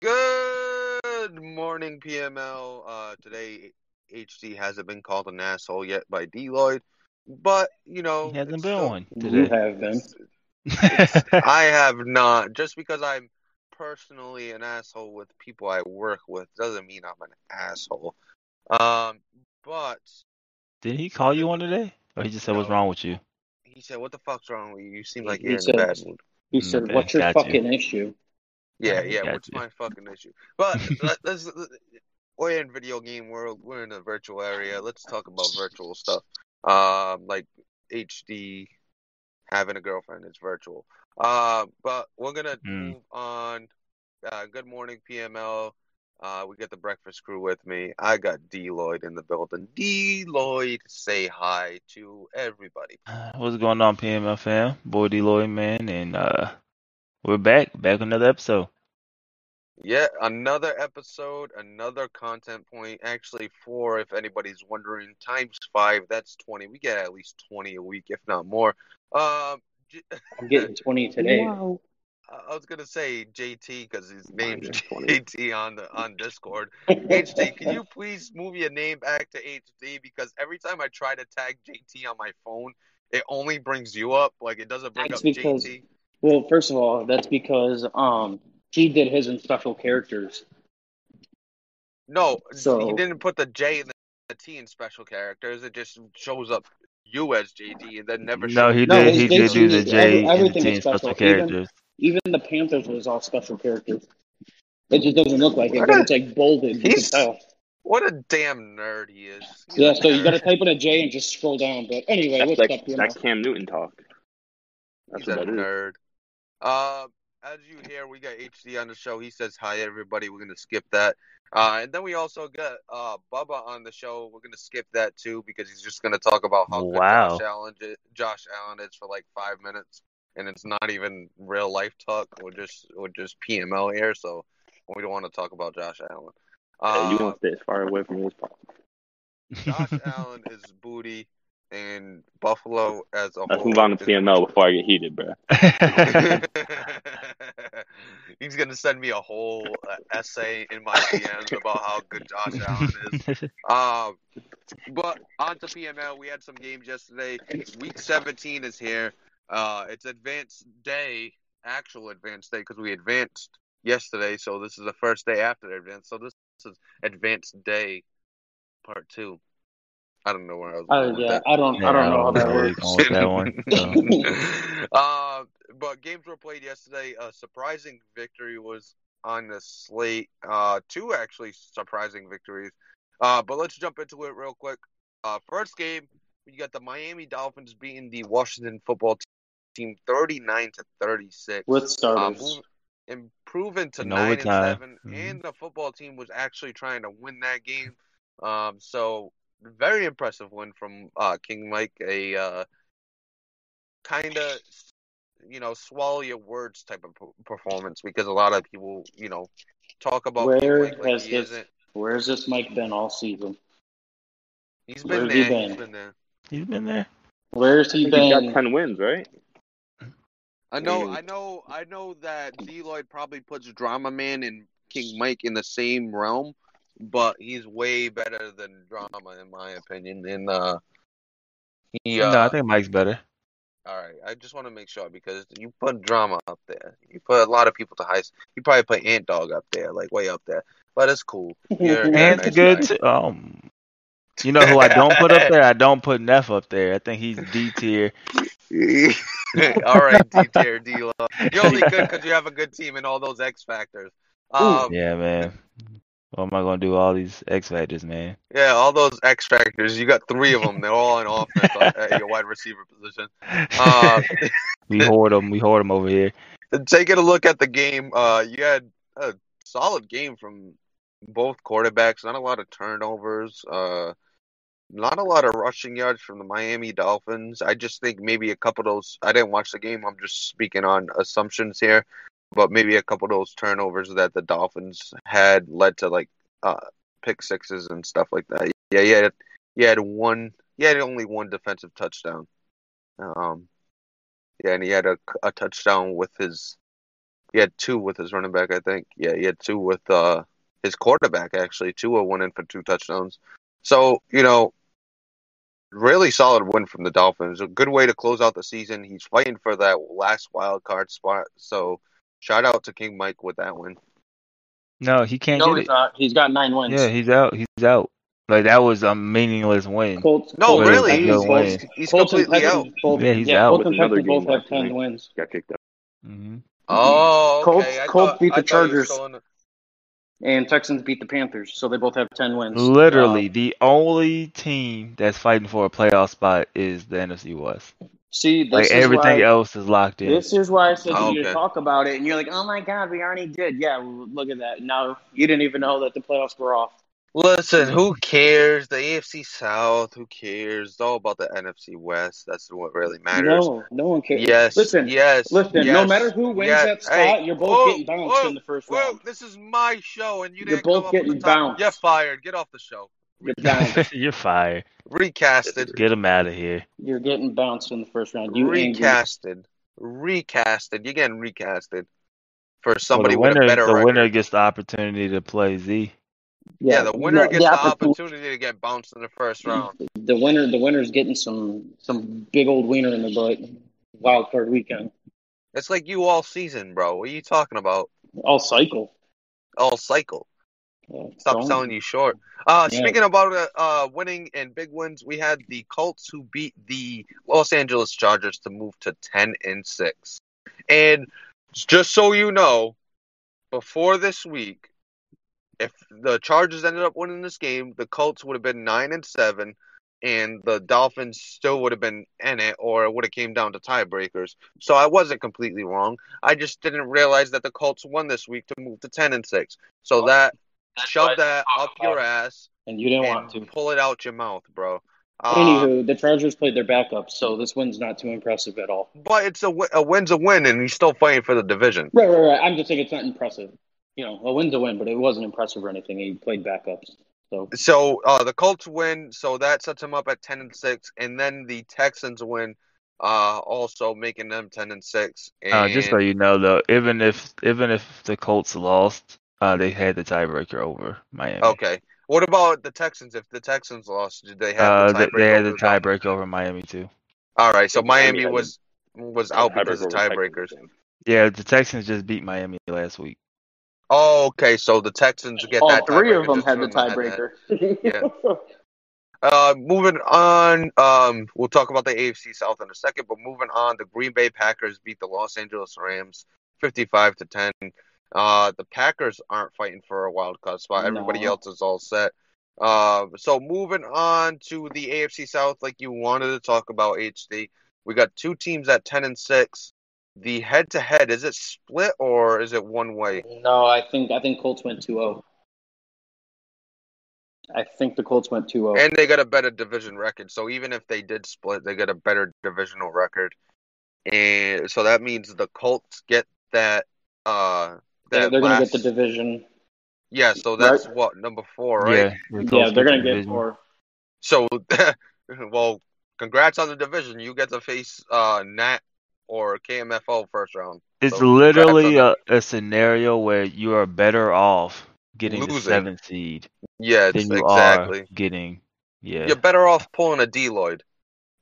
Good morning, PML. Uh, today, HD hasn't been called an asshole yet by Deloitte, but you know, He hasn't been still- one You today. have been. I have not. Just because I'm personally an asshole with people I work with doesn't mean I'm an asshole. Um, but Did he call you one today? Or he just said what's wrong with you? he said, "What the fuck's wrong with you? You seem like he you're in said- a bad mood." He Mm, said, okay, "What's your got you. fucking issue?" Yeah, yeah. got What's you. my fucking issue? But let, let's. We're in video game world. We're in a virtual area. Let's talk about virtual stuff. Um, like HD having a girlfriend. It's virtual. Uh, but we're gonna Mm. move on. Uh, good morning, PML. Uh, we got the breakfast crew with me. I got Deloitte in the building. Deloitte, say hi to everybody. What's going on, PML fam? Boy Deloitte, man, and uh we're back, back another episode. Yeah, another episode, another content point. Actually, four, if anybody's wondering, times five, that's 20. We get at least 20 a week, if not more. Um, J- I'm getting 20 today. I I was gonna say JT because his name's Minus JT on the on Discord. HD, can you please move your name back to HD because every time I try to tag JT on my phone, it only brings you up. Like it doesn't bring That's up because- JT. Well, first of all, that's because um he did his in special characters. No, So- he didn't put the J and the T in special characters. It just shows up you as JT and then never. No, shows he No, he did. his He did do the J every- and the everything T is in special special, characters. Even the Panthers was all special characters. It just doesn't look like it, but it's like bolded. You can He's- tell. What a damn nerd he is. He's Yeah, a so you got to nerd. type in a J and just scroll down. But anyway, That's what's like up, you that know? Cam Newton talk. That's He's a what nerd. Uh, as you hear, we got HD on the show. He says hi, everybody. We're gonna skip that. Uh, and then we also got uh Bubba on the show. We're gonna skip that too because he's just gonna talk about how Wow. good Josh Allen, Josh Allen is for like five minutes, and it's not even real life talk. We're just we're just PML here, so we don't want to talk about Josh Allen. Yeah, Uh, you want to stay as far away from me as possible. Josh Allen is booty, and Buffalo as a Let's whole. move on to PML before I get heated, bro. He's gonna send me a whole uh, essay in my DMs about how good Josh Allen is. Um, but on to PML. We had some games yesterday. Week 17 is here. Uh, it's advanced day, actual advanced day, because we advanced yesterday. So this is the first day after the advance. So this is advanced day, part two. I don't know where I was. Uh, going with yeah, that. I don't, I don't know how that works. you're going with that one. so. uh, but games were played yesterday. A surprising victory was on the slate. Uh, two actually surprising victories. Uh, but let's jump into it real quick. Uh, first game, you got the Miami Dolphins beating the Washington football team 39 to 36. With Uh, starters. move, improving to In nine and overtime. 7 Mhm. and the football team was actually trying to win that game. Um, so very impressive win from uh, King Mike. A uh, kind of you know swallow your words type of performance because a lot of people you know talk about King Where Mike like has he this- isn't. Where's this Mike been all season? He's been there. he been? He's been there. He's been there. Where's he think he got ten wins, right? I know. I know, I know that Deloitte probably puts Drama Man and King Mike in the same realm, but he's way better than Drama in my opinion. And uh, he, uh, no, I think Mike's better. all right, I just want to make sure because you put Drama up there, you put a lot of people to high. You probably put Ant Dog up there, like way up there, but it's cool. You're, you're Ant's nice good guy. Um, you know who I don't put up there? I don't put Neff up there. I think he's D tier. all right, D tier, D You're only good because you have a good team and all those X factors. Um, Yeah, man. What am I gonna do? with All these X factors, man. Yeah, all those X factors. You got three of them. They're all in offense at at your wide receiver position. Uh, we hoard them. We hoard them over here. Taking a look at the game, uh, you had a solid game from both quarterbacks. Not a lot of turnovers. Uh, not a lot of rushing yards from the Miami Dolphins. I just think maybe a couple of those. I didn't watch the game. I'm just speaking on assumptions here, but maybe a couple of those turnovers that the Dolphins had led to like uh, pick sixes and stuff like that. Yeah, had you had one he had only one defensive touchdown. Um, yeah, and he had a, a touchdown with his. He had two with his running back, I think. Yeah, he had two with uh his quarterback actually. Two Tua went in for two touchdowns. So you know, really solid win from the Dolphins. A good way to close out the season. He's fighting for that last wild card spot. So shout out to King Mike with that win. No, he can't No, get he's it. not. He's got nine wins. Yeah, he's out. He's out. Like that was a meaningless win. Colts. No, Colts really, he's- both- he's- He's completely out. Texans both- Yeah, he's yeah, out. Colts With and Texans both have ten wins. Got kicked out. hmm Oh, Colts- okay. I Colts thought- beat the I thought he was Chargers. still the- And Texans beat the Panthers, so they both have ten wins. Literally, Uh, the only team that's fighting for a playoff spot is the NFC West. see, this Like is everything why, else is locked in. This is why I said Oh, to you to okay. talk about it, and you're like, "Oh my God, we already did." Yeah, look at that. Now you didn't even know that the playoffs were off. Listen, who cares? The AFC South, who cares? It's all about the NFC West. That's what really matters. No, no one cares. Yes. Listen, yes. listen. yes, No matter who wins yes. that spot, Hey, you're both whoa, getting bounced whoa, in the first Whoa, round. this is my show, and you You're didn't come both up getting the bounced. You're fired. Get off the show. You're bounced. You're fired. Recasted. Get him out of here. you're getting bounced in the first round. You angry. Recasted. Recasted. You're getting recasted for Well, somebody the with winner, a better the record. winner gets the opportunity to play Z. yeah, the winner yeah, gets the opportu- opportunity to get bounced in the first round. The winner, the winner's getting some some big old wiener in the butt. Wild card weekend. It's like you all season, bro. What are you talking about? All cycle. All cycle. Yeah, Stop don't- selling you short. Uh, Yeah. Speaking about uh, uh, winning and big wins, we had the Colts who beat the Los Angeles Chargers to move to ten and six. And just so you know, before this week, if the Chargers ended up winning this game, the Colts would have been nine and seven, and the Dolphins still would have been in it, or it would have came down to tiebreakers. So I wasn't completely wrong. I just didn't realize that the Colts won this week to move to ten and six. So that shove that up your ass And you didn't want to. pull it out your mouth, bro. Uh, Anywho, the Chargers played their backup, so this win's not too impressive at all. but it's a, a win's a win, and he's still fighting for the division. Right, right, right. I'm just saying it's not impressive. You know, a win's a win, but it wasn't impressive or anything. He played backups. So So uh, the Colts win, so that sets them up at ten and six, and then the Texans win, uh, also making them ten and six. And Uh, just so you know, though, even if even if the Colts lost, uh, they had the tiebreaker over Miami. okay, what about the Texans? If the Texans lost, did they have Uh, the they, tiebreaker? they had the tiebreaker over Miami too. All right, so Miami Miami was was out because of Tiebreaker tiebreakers. Yeah, the Texans just beat Miami last week. Oh, okay, so the Texans get all that. three of them had the two of them had that. tiebreaker. Uh, moving on, um, we'll talk about the AFC South in a second, but moving on, the Green Bay Packers beat the Los Angeles Rams 55 to 10. Uh, the Packers aren't fighting for a wild card spot. Everybody else is all set. Uh, so moving on to the AFC South, like you wanted to talk about HD, we got two teams at 10 and 6. The head to head, is it split or is it one way? no, I think I think Colts went 2-0. I think the Colts went 2-0. And they got a better division record. So even if they did split, they got a better divisional record. And so that means the Colts get that uh They're, that they're going to last- get the division. Yeah, so that's what, number four, right? Yeah, the Yeah, they're going to get division. four. So well, congrats on the division. You get to face uh Nat or KMFO first round. It's So literally a, a scenario where you are better off getting the seventh seed Yes, than you exactly. are getting yeah. You're better off pulling a Deloitte.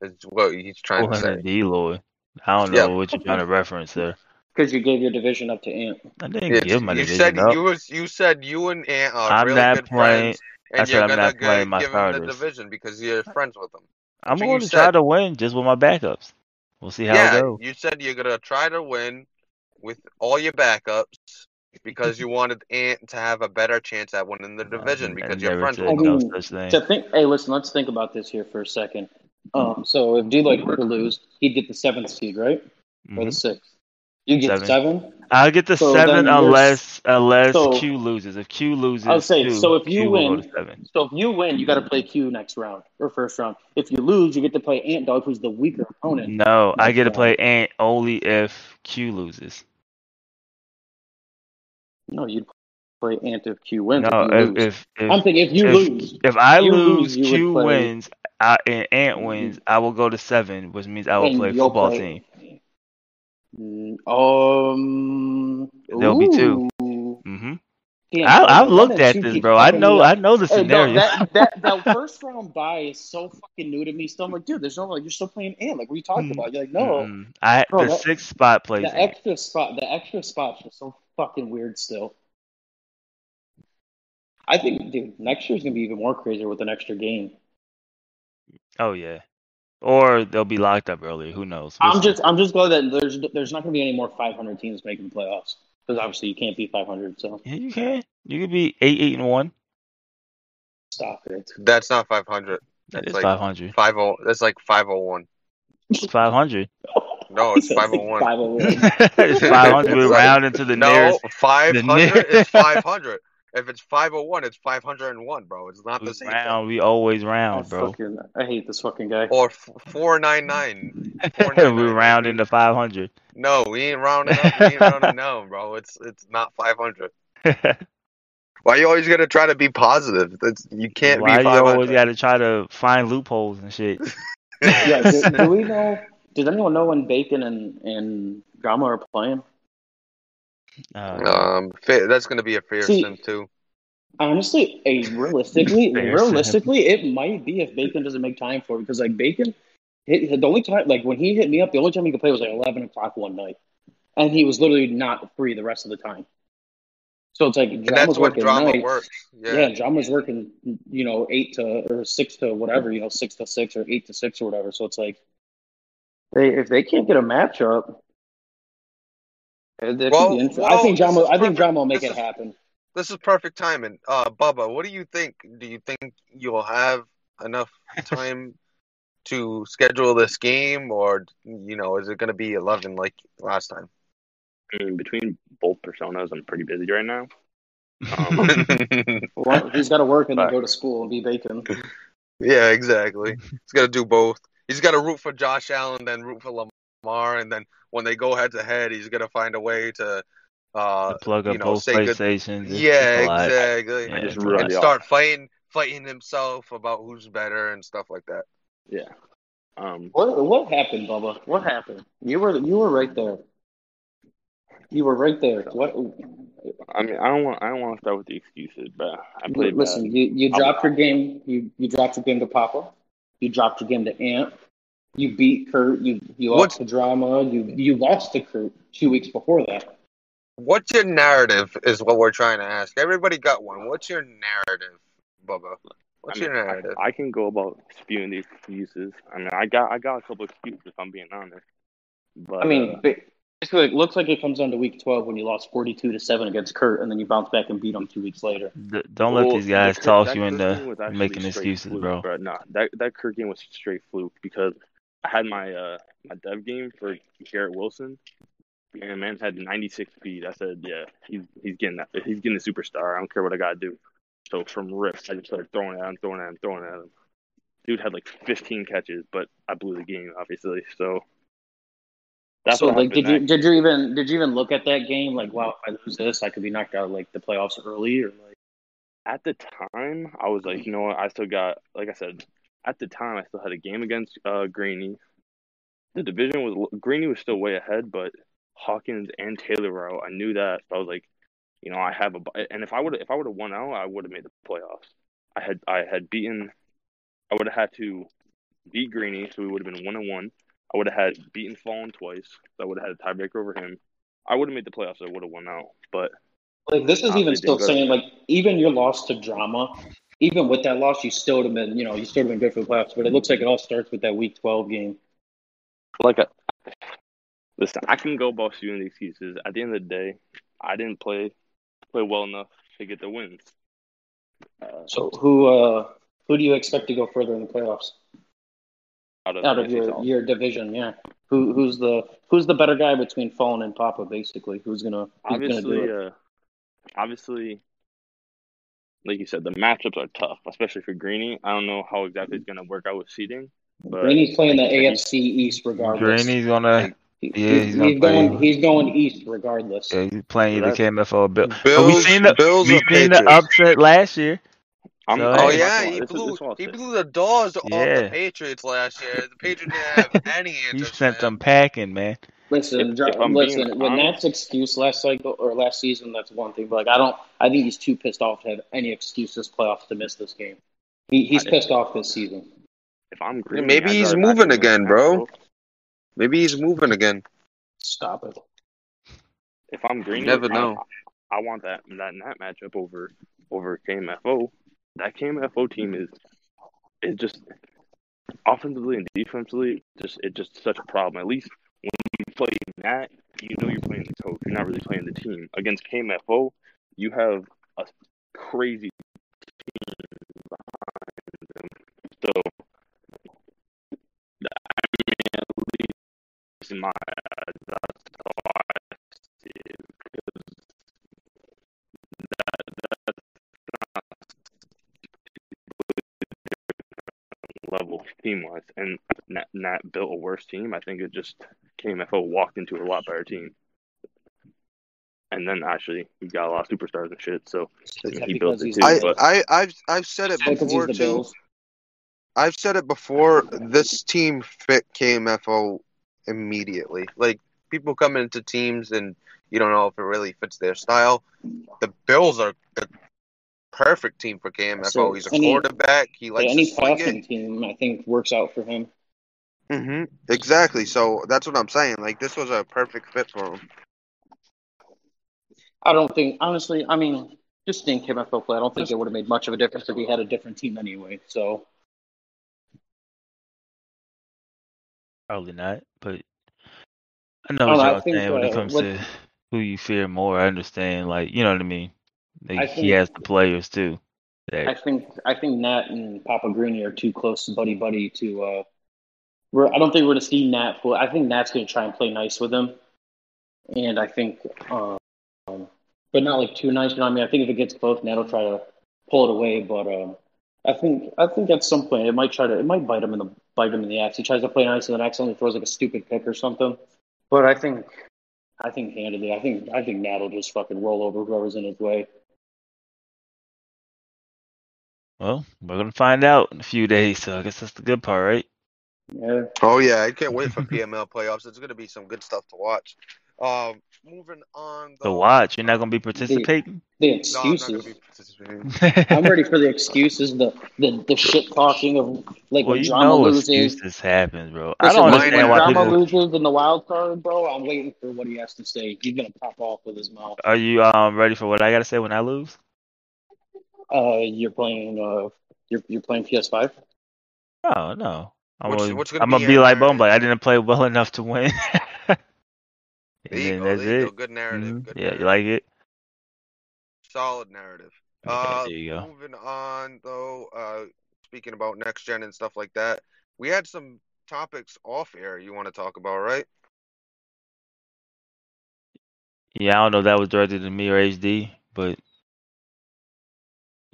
Is what he's trying to pulling say. a D-Lloyd. I don't Yeah. know what you're trying to reference there. Because you gave your division up to Ant. I didn't It's- give my you division said up. you was you said you and Ant are I'm really not good playing- friends, and I said you're I'm gonna not go- playing my give him the division because you're friends with them. I'm what going you to try to win just with my backups. We'll see how yeah, it goes. you said you're gonna try to win with all your backups because you wanted Ant to have a better chance at winning the division I because you're never friends said with I mean, thing. To think, hey, listen, let's think about this here for a second. Um, so if Deloitte were to lose, he'd get the seventh seed, right, or Mhm. the sixth? You get Seven. seven. I'll get the So seven unless unless so- Q loses. If Q loses, I'll say, two, so if you Q win- So if you win, you got to play Q next round or first round. If you lose, you get to play Ant Dog, who's the weaker opponent. No, I get to play Ant only if Q loses. No, you'd play Ant if Q wins. No, if if if if, I'm thinking if you lose, if I lose, lose, Q play- wins. I and Ant wins, I will go to seven, which means I will play football play- team. Mm, Um, There'll be two. ooh. hmm Damn, I, I've looked at this, bro. I know, me I know the Hey, scenario. that, that that first round bye is so fucking new to me. Still, I'm like, dude, there's no like you're still playing in. Like, what are you talking Mm, about? You're like, no, Mm-mm. I Bro, the that- sixth spot plays. the Ant. extra spot, the extra spots are so fucking weird. Still, I think, dude, next year's gonna be even more crazier with an extra game. Oh yeah, or they'll be locked up earlier. Who knows? We'll I'm see. just, I'm just glad that there's there's not gonna be any more 500 teams making the playoffs because obviously you can't be 500. So Yeah, you can. You could be eight, eight, and one. stop it. That's not 500. That That's is like five hundred. 50. That's like 501. It's five hundred. No, it's said it's like 501. 501. it's five hundred. We It's like- round into the No, nearest. 500 is 500. If it's 501, it's 501, bro. It's not We the same. thing. round. We always I round, bro. fucking, I hate this fucking guy. Or f- 499. we 499. round into five hundred. No, we ain't rounding up. We ain't rounding down, bro. It's it's not 500. Why you always gonna try to be positive? That's you can't Why be you always got to try to find loopholes and shit? yeah, do, do we know? Does anyone know when Bacon and and Drama are playing? Uh, Um, fa- that's gonna be a fair See- sim too. Honestly, a realistically, Fair. realistically, it might be if Bacon doesn't make time for it because like Bacon, hit, the only time like when he hit me up, the only time he could play was like eleven o'clock one night, and he was literally not free the rest of the time. So it's like And Drama's that's when working drama nights. works. Yeah. Yeah, Drama's working, you know, eight to or six to whatever, you know, six to six or eight to six or whatever. So it's like, they if they can't get a matchup, it, it Well, be well, I think this Drama, is I think perfect. Drama will make This it is- happen. This is perfect timing. Uh, Bubba, what do you think? Do you think you'll have enough time to schedule this game, or you know, is it gonna be 11 like last time? I mean, between both personas, I'm pretty busy right now. Um, Well, he's got to work and then go to school and be Bacon. yeah, exactly. He's got to do both. He's got to root for Josh Allen, then root for Lamar, and then when they go head to head, he's gonna find a way to, uh, to plug up you know, both say good- PlayStations. It's- yeah, it's a lot. exactly. Yeah, just it's a ruined lot. and the start fighting, fighting himself about who's better and stuff like that. yeah. Um, What what happened, Bubba? What happened? You were you were right there. You were right there. What? I mean, I don't want I don't want to start with the excuses, but I played Listen, bad. you, you I'll- dropped your game. You you dropped your game to Papa. You dropped your game to Ant. You beat Kurt. You you lost What's- to drama. You you lost to Kurt two weeks before that. What's your narrative? Is what we're trying to ask. Everybody got one. What's your narrative, Bubba? What's I mean, your narrative? I, can go about spewing the excuses. I mean, I got I got a couple excuses if I'm being honest. But I mean, uh, basically, it looks like it comes down to week twelve when you lost forty-two to seven against Kurt, and then you bounce back and beat him two weeks later. D- Don't let these guys that- toss that you Kirk into game making excuses, fluke, bro. No, that that Kirk game was straight fluke because I had my uh my dev game for Garrett Wilson, and man had 96 speed. I said, yeah, he's he's getting that. He's getting a superstar. I don't care what I gotta do. So from rips, I just started throwing at him, throwing at him, throwing at him. Dude had like 15 catches, but I blew the game, obviously. So that's so, what like, did happened you did you even did you even look at that game? Like, wow, if I lose this, I could be knocked out of, like the playoffs early, or like. at the time, I was like, you know what? I still got, like I said, at the time, I still had a game against uh, Greeny. The division was Greeny was still way ahead, but Hawkins and Taylor were out. I knew that, so I was like, you know, I have a, and if I would if I would have won out, I would have made the playoffs. I had I had beaten, I would have had to beat Greeny, so we would have been one and one. I would have had beaten Fallen twice, so I would have had a tiebreaker over him. I would have made the playoffs. I would have won out, but Like this is even still didn't go to- saying like even your loss to drama, even with that loss, you still would have been you know you still would have been good for the playoffs. But it looks like it all starts with that week twelve game. like I, listen, I can go about shooting the excuses. At the end of the day, I didn't play play well enough to get the wins. Uh, So who uh who do you expect to go further in the playoffs out of, out of your your division? Yeah, who who's the who's the better guy between Fallen and Papa? Basically, who's gonna who's gonna do obviously, it? uh, obviously, like you said, the matchups are tough, especially for Greeny. I don't know how exactly it's gonna work out with seeding. But Greeny's playing the AFC East regardless. Greeny's gonna He- yeah, he's gonna he's going play. he's going East regardless. yeah, he's playing either That's- KMFO or Bill. But we Bills, seen the Bills we or seen the Patriots? upset last year. I'm, So, Oh hey. yeah, he blew is he blew the doors off the Patriots last year. The Patriots didn't have any He answers. sent man. them packing, man. Listen, If- John, if I'm listen. being When honest- Nat's excuse last cycle or last season, that's one thing. But like, I don't. I think he's too pissed off to have any excuse this playoffs to miss this game. He, he's pissed off this season. If I'm green, maybe he's moving again, bro. Maybe he's moving again. Stop it. If I'm green, never I- know. I, want that that Nat matchup over over KMFO. That KMFO team is is just offensively and defensively just it's just such a problem. At least when you play that, you know you're playing the coach. You're not really playing the team. Against KMFO, you have a crazy team behind them. So I mean, at least in my eyes, team was, and Nat, Nat built a worse team. I think it just KMFO walked into a lot better team. And then actually, he got a lot of superstars and shit. So I mean, he built it too. I, but I I've I've said it before too. Bills. I've said it before. This team fit KMFO immediately. Like people come into teams and you don't know if it really fits their style. The Bills are the perfect team for KMFO. So, He's a any- quarterback. He But likes any to passing team, I think, works out for him. hmm Exactly. So that's what I'm saying. Like this was a perfect fit for him. I don't think, honestly, I mean, just seeing KMFO play, I don't think it would have made much of a difference if he had a different team anyway. So, Probably not, but I know what I y'all think, saying when it uh, comes what- to who you fear more. I understand, like you know what I mean. Like, I he has the players too. I think I think Nat and Papa Greeny are too close to buddy buddy to. Uh, we're I don't think we're gonna see Nat. Play. I think Nat's gonna try and play nice with him, and I think, um, but not like too nice. You know, what I mean, I think if it gets close, Nat will try to pull it away. But um, I think I think at some point it might try to it might bite him in the bite him in the ass. He tries to play nice and then accidentally throws like a stupid pick or something. But I think I think handedly, I think I think Nat will just fucking roll over whoever's in his way. Well, we're gonna find out in a few days. So I guess that's the good part, right? Yeah. Oh yeah, I can't wait for PML playoffs. It's gonna be some good stuff to watch. Um, moving on. To Though, watch, you're not gonna be participating. The No, I'm excuses. I'm ready for the excuses, the the, the shit talking of like well, when you drama know loses. excuses happen, bro. I don't when- understand when why drama people. loses in the wild card, bro. I'm waiting for what he has to say. He's gonna pop off with his mouth. Are you um ready for what I gotta say when I lose? Uh, you're playing. Uh, you're you're playing PS5. Oh no. I'm What's- gonna, what's gonna I'm gonna be be like Bone narrative? Black. I didn't play well enough to win. and There you go. that's There you it. go. Good narrative. Mhm. Good Yeah, narrative. you like it? Solid narrative. Okay, Uh, there you go. moving on though, uh, speaking about next gen and stuff like that, we had some topics off air you want to talk about, right? Yeah, I don't know if that was directed to me or HD, but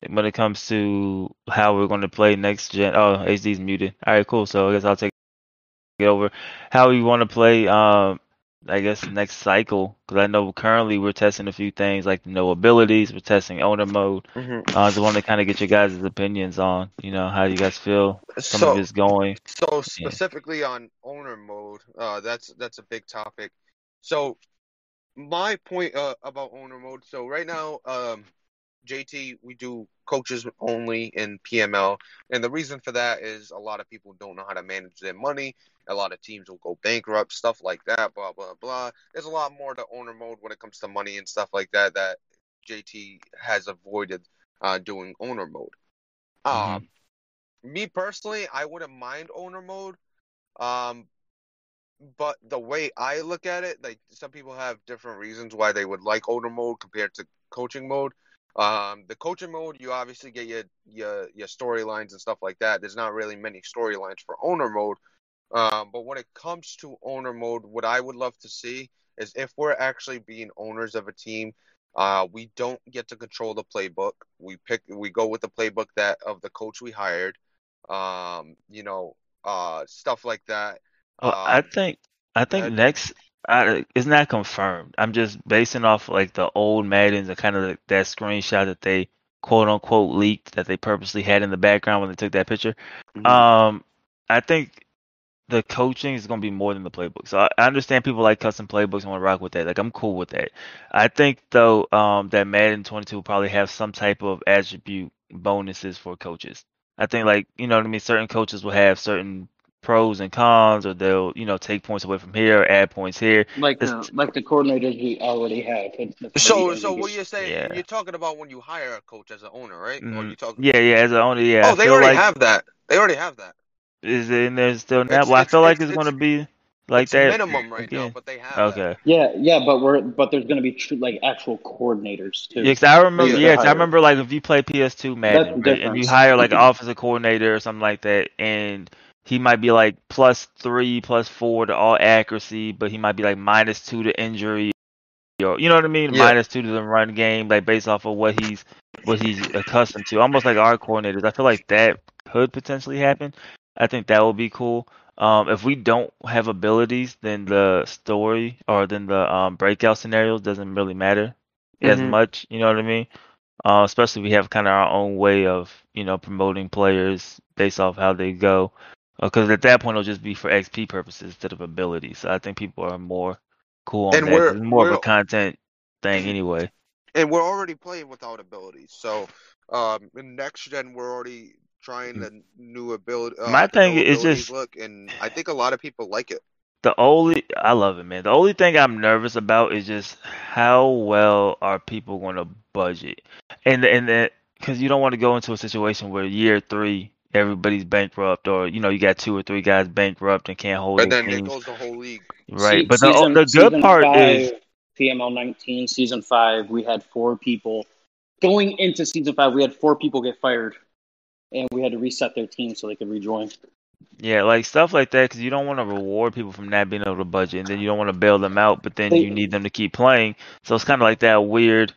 when it comes to how we're going to play next gen, oh, HD's muted. All right, cool. So I guess I'll take it over. How we want to play, um, I guess next cycle, because I know currently we're testing a few things like the no abilities. We're testing owner mode. Mm-hmm. Uh, I just want to kind of get your guys' opinions on, you know, how you guys feel some So, of it's going. so specifically on owner mode, uh, that's that's a big topic. So, my point uh, about owner mode. So right now, um, JT, we do coaches only in PML, and the reason for that is a lot of people don't know how to manage their money. A lot of teams will go bankrupt, stuff like that. Blah blah blah. There's a lot more to owner mode when it comes to money and stuff like that that JT has avoided uh, doing owner mode. Um, me personally, I wouldn't mind owner mode. Um, but the way I look at it, like some people have different reasons why they would like owner mode compared to coaching mode. Um, the coaching mode, you obviously get your your your storylines and stuff like that. There's not really many storylines for owner mode. Um, but when it comes to owner mode, what I would love to see is if we're actually being owners of a team, uh, we don't get to control the playbook. We pick, we go with the playbook that of the coach we hired. Um, you know, uh, stuff like that. Well, I Um, think I think next I, it's not confirmed. I'm just basing off like the old Maddens and kind of that screenshot that they quote unquote leaked that they purposely had in the background when they took that picture. Mhm. Um, I think the coaching is going to be more than the playbook. So I, I understand people like custom playbooks and want to rock with that. Like I'm cool with that. I think though um, that Madden 22 will probably have some type of attribute bonuses for coaches. I think like you know what I mean. Certain coaches will have certain pros and cons, or they'll you know take points away from here, add points here. Like It's- the like the coordinators we already have. So, so what you're saying? Yeah. You're talking about when you hire a coach as an owner, right? Or Mhm. you talking? Yeah, yeah. As an owner, yeah. Oh, they already like, have that. They already have that. Is it in there still now? It's- Well, I it's- feel like it's- it's, going to be like it's that. minimum right now, but they have. that. Okay. Yeah, yeah, but we're but there's gonna be true like actual coordinators too. Yeah, 'cause I remember. Yeah. Yeah, 'cause I remember like if you play PS2 Madden right, and you hire like an offensive coordinator or something like that, and he might be like plus three, plus four to all accuracy, but he might be like minus two to injury, or you know what I mean, Yeah. minus two to the run game, like based off of what he's what he's accustomed to. Almost like our coordinators. I feel like that could potentially happen. I think that would be cool. Um, if we don't have abilities, then the story or then the um, breakout scenarios doesn't really matter as Mhm. much. You know what I mean? Uh, especially we have kind of our own way of you know promoting players based off how they go. Because at that point it'll just be for XP purposes instead of abilities. So I think people are more cool on And that. we're- It's more of we're- a content thing anyway. and we're already playing without abilities. So, um, in next gen, we're already trying the new ability. Uh, Mm. My thing is just- look, and I think a lot of people like it. The only I love it, man. The only thing I'm nervous about is just how well are people going to budget, and and that because you don't want to go into a situation where year three everybody's bankrupt, or you know you got two or three guys bankrupt and can't hold And their then it teams. goes the whole league. Right, Se- but the season- the good part five, is PML 19 season five. We had four people going into season five. We had four people get fired, and we had to reset their team so they could rejoin. yeah, like stuff like that because you don't want to reward people from not being able to budget, and then you don't want to bail them out, but then They- you need them to keep playing. So it's kind of like that weird.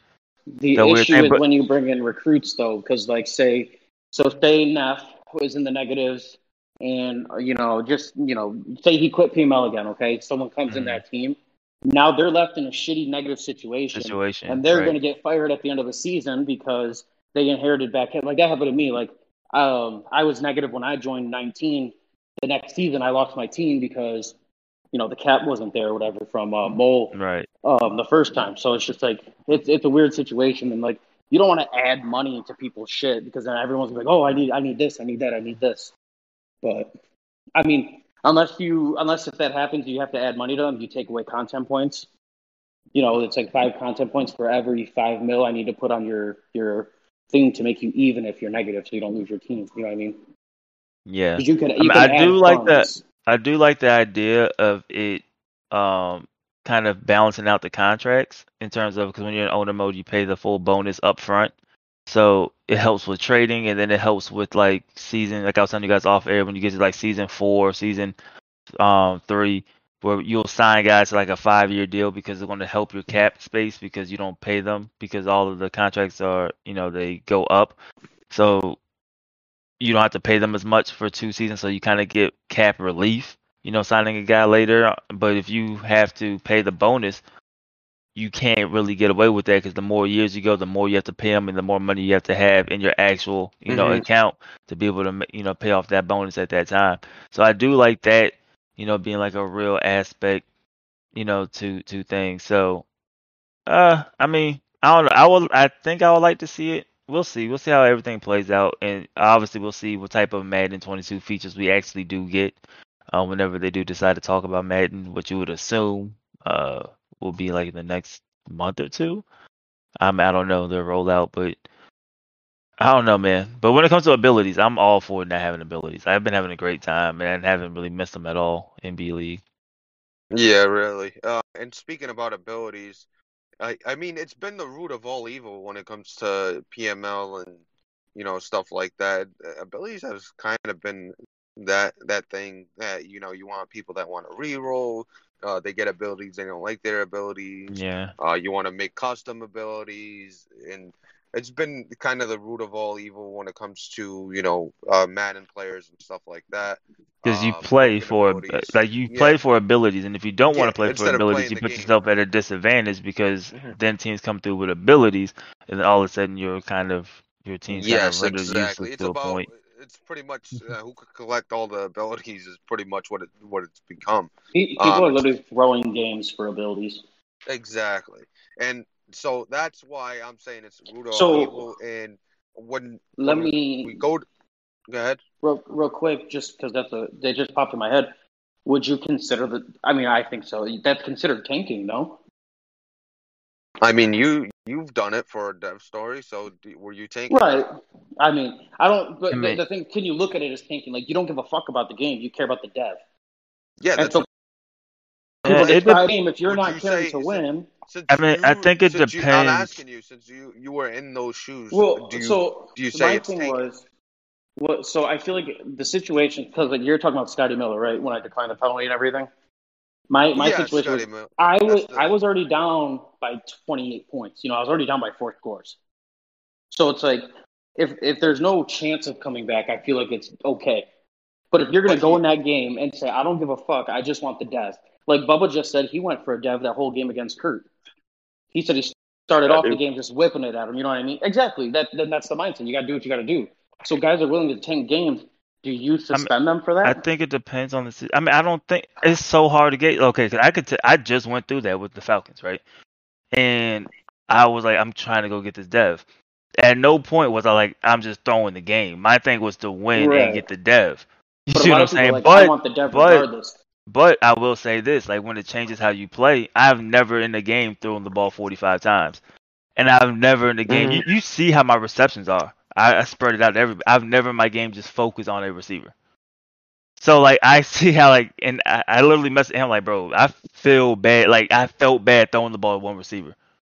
The The weird issue thing, is but- when you bring in recruits, though, because like say, so say Neff was in the negatives, and you know, just you know, say he quit PML again. Okay, someone comes in Mhm. that team. Now they're left in a shitty negative situation, Situation, and they're right. going to get fired at the end of the season because they inherited back. Like that happened to me. Like um, I was negative when I joined 19. The next season, I lost my team because you know the cap wasn't there, or whatever, from uh, Mole right. um, the first time. So it's just like it's it's a weird situation, and like you don't want to add money to people's shit because then everyone's gonna be like, oh, I need I need this, I need that, I need this. But I mean, unless you unless if that happens, you have to add money to them. You take away content points. You know, it's like five content points for every five mil I need to put on your your thing to make you even if you're negative, so you don't lose your team. You know what I mean? Yeah. you could. You mean, could I do like that. I do like the idea of it um kind of balancing out the contracts in terms of because when you're in owner mode, you pay the full bonus up front. So it helps with trading and then it helps with like season like I was telling you guys off air when you get to like season four, season um three, where you'll sign guys to like a five year deal because they're going to help your cap space because you don't pay them because all of the contracts are you know they go up. So you don't have to pay them as much for two seasons, so you kind of get cap relief, you know, signing a guy later. But if you have to pay the bonus, you can't really get away with that because the more years you go, the more you have to pay them, and the more money you have to have in your actual, you know, Mhm. account to be able to, you know, pay off that bonus at that time. So I do like that, you know, being like a real aspect, you know, to to things. So, uh, I mean, I don't know. I will. I think I would like to see it. We'll see. We'll see how everything plays out, and obviously we'll see what type of Madden 22 features we actually do get. Uh, whenever they do decide to talk about Madden, what you would assume uh will be like in the next month or two. Um, I don't know the rollout, but I don't know, man. But when it comes to abilities, I'm all for not having abilities. I've been having a great time and haven't really missed them at all in B League. Yeah, really. Uh, and speaking about abilities, I I mean it's been the root of all evil when it comes to PML and you know stuff like that. Abilities has kind of been that that thing that you know you want people that want to reroll. Uh, they get abilities they don't like their abilities. Yeah. Uh, you want to make custom abilities, and it's been kind of the root of all evil when it comes to you know uh, Madden players and stuff like that. Because you Um, play for abilities. like you Yeah. play for abilities, and if you don't want to play for abilities, you put game. yourself at a disadvantage because Mhm. then teams come through with abilities, and all of a sudden you're kind of your team's Yes, kind of rendered exactly. useless It's to a about point. It's pretty much uh, who could collect all the abilities is pretty much what it what it's become. People Um, are literally throwing games for abilities. Exactly, and so that's why I'm saying it's root So- evil. And when Let when me we go, go ahead. real, real quick, just because that's a they just popped in my head. Would you consider that? I mean, I think so. That's considered tanking, no? I mean, you you've done it for a dev story, so do, were you taking? Right. I mean, I don't. But the, the thing, can you look at it as tanking? Like, you don't give a fuck about the game. You care about the dev. Yeah, And that's so, what, Yeah, people it get game if you're not you caring say- to is it- win. since I mean, I think it since you- I'm depends. asking you since you you were in those shoes. Well, do you, so do you say my it's thing tanking? was, well, so I feel like the situation because like you're talking about Scotty Miller, right? When I declined the penalty and everything. My my yeah, situation was Scotty I was the- I was already down by 28 points. You know, I was already down by four scores. So it's like if if there's no chance of coming back, I feel like it's okay. But if you're gonna But go he- in that game and say I don't give a fuck, I just want the dev. Like Bubba just said, he went for a dev that whole game against Kurt. He said he started I off do. the game just whipping it at him. You know what I mean? Exactly. That then that's the mindset. You got to do what you got to do. So guys are willing to tank games. Do you suspend them for that? I think it depends on the. I mean, I don't think it's so hard to get. Okay, 'cause I could. T- I just went through that with the Falcons, right? And I was like, I'm trying to go get this dev. At no point was I like, I'm just throwing the game. My thing was to win Right. and get the dev. You but see what I'm of people are saying? like, I but want the dev but- regardless. but I will say this: like when it changes how you play, I've never in the game thrown the ball 45 times, and I've never in the game. Mm-hmm. You, you see how my receptions are. I, I spread it out to everybody. I've never in my game just focused on a receiver. So like I see how like and I, I literally messaged him like, bro, I feel bad. Like I felt bad throwing the ball at one receiver.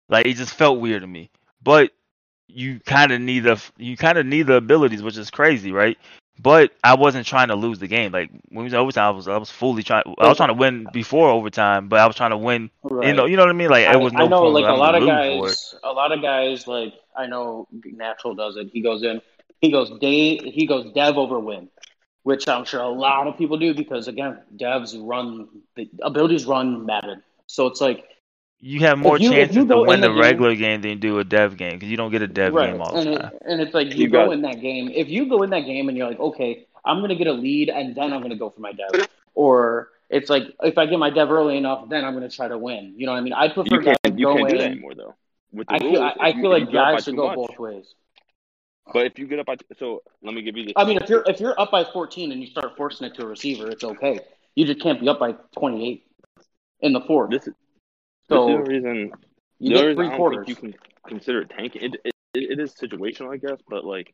Like it just felt weird to me. But you kind of need the you kind of need the abilities, which is crazy, right? But I wasn't trying to lose the game. Like when we was overtime, I was I was fully trying. I was trying to win before overtime, but I was trying to win. Right. You know, you know what I mean? Like it was no I know, like a lot of gonna lose for it. guys, a lot of guys, like I know Natural does it. He goes in, he goes day, he goes dev over win, which I'm sure a lot of people do because again, devs run the abilities run Madden, so it's like You have more you- chances you to win the the game- regular game than you do a dev game because you don't get a dev right, game all and, the it, time. and it's like you, You go got- in that game. If you go in that game and you're like, okay, I'm gonna get a lead and then I'm gonna go for my dev, or it's like if I get my dev early enough, then I'm gonna try to win. You know what I mean? I prefer You can't guys you go can't do that anymore though. With the I rules, feel I, I you- feel like you get up by guys should go much- both ways. But if you get up by so let me give you this. I mean, if you're if you're up by 14 and you start forcing it to a receiver, it's okay. You just can't be up by 28 in the fourth. this is so this is the reason you the only reason three I don't quarters. think you can consider it tanking. It, it it is situational, I guess, but like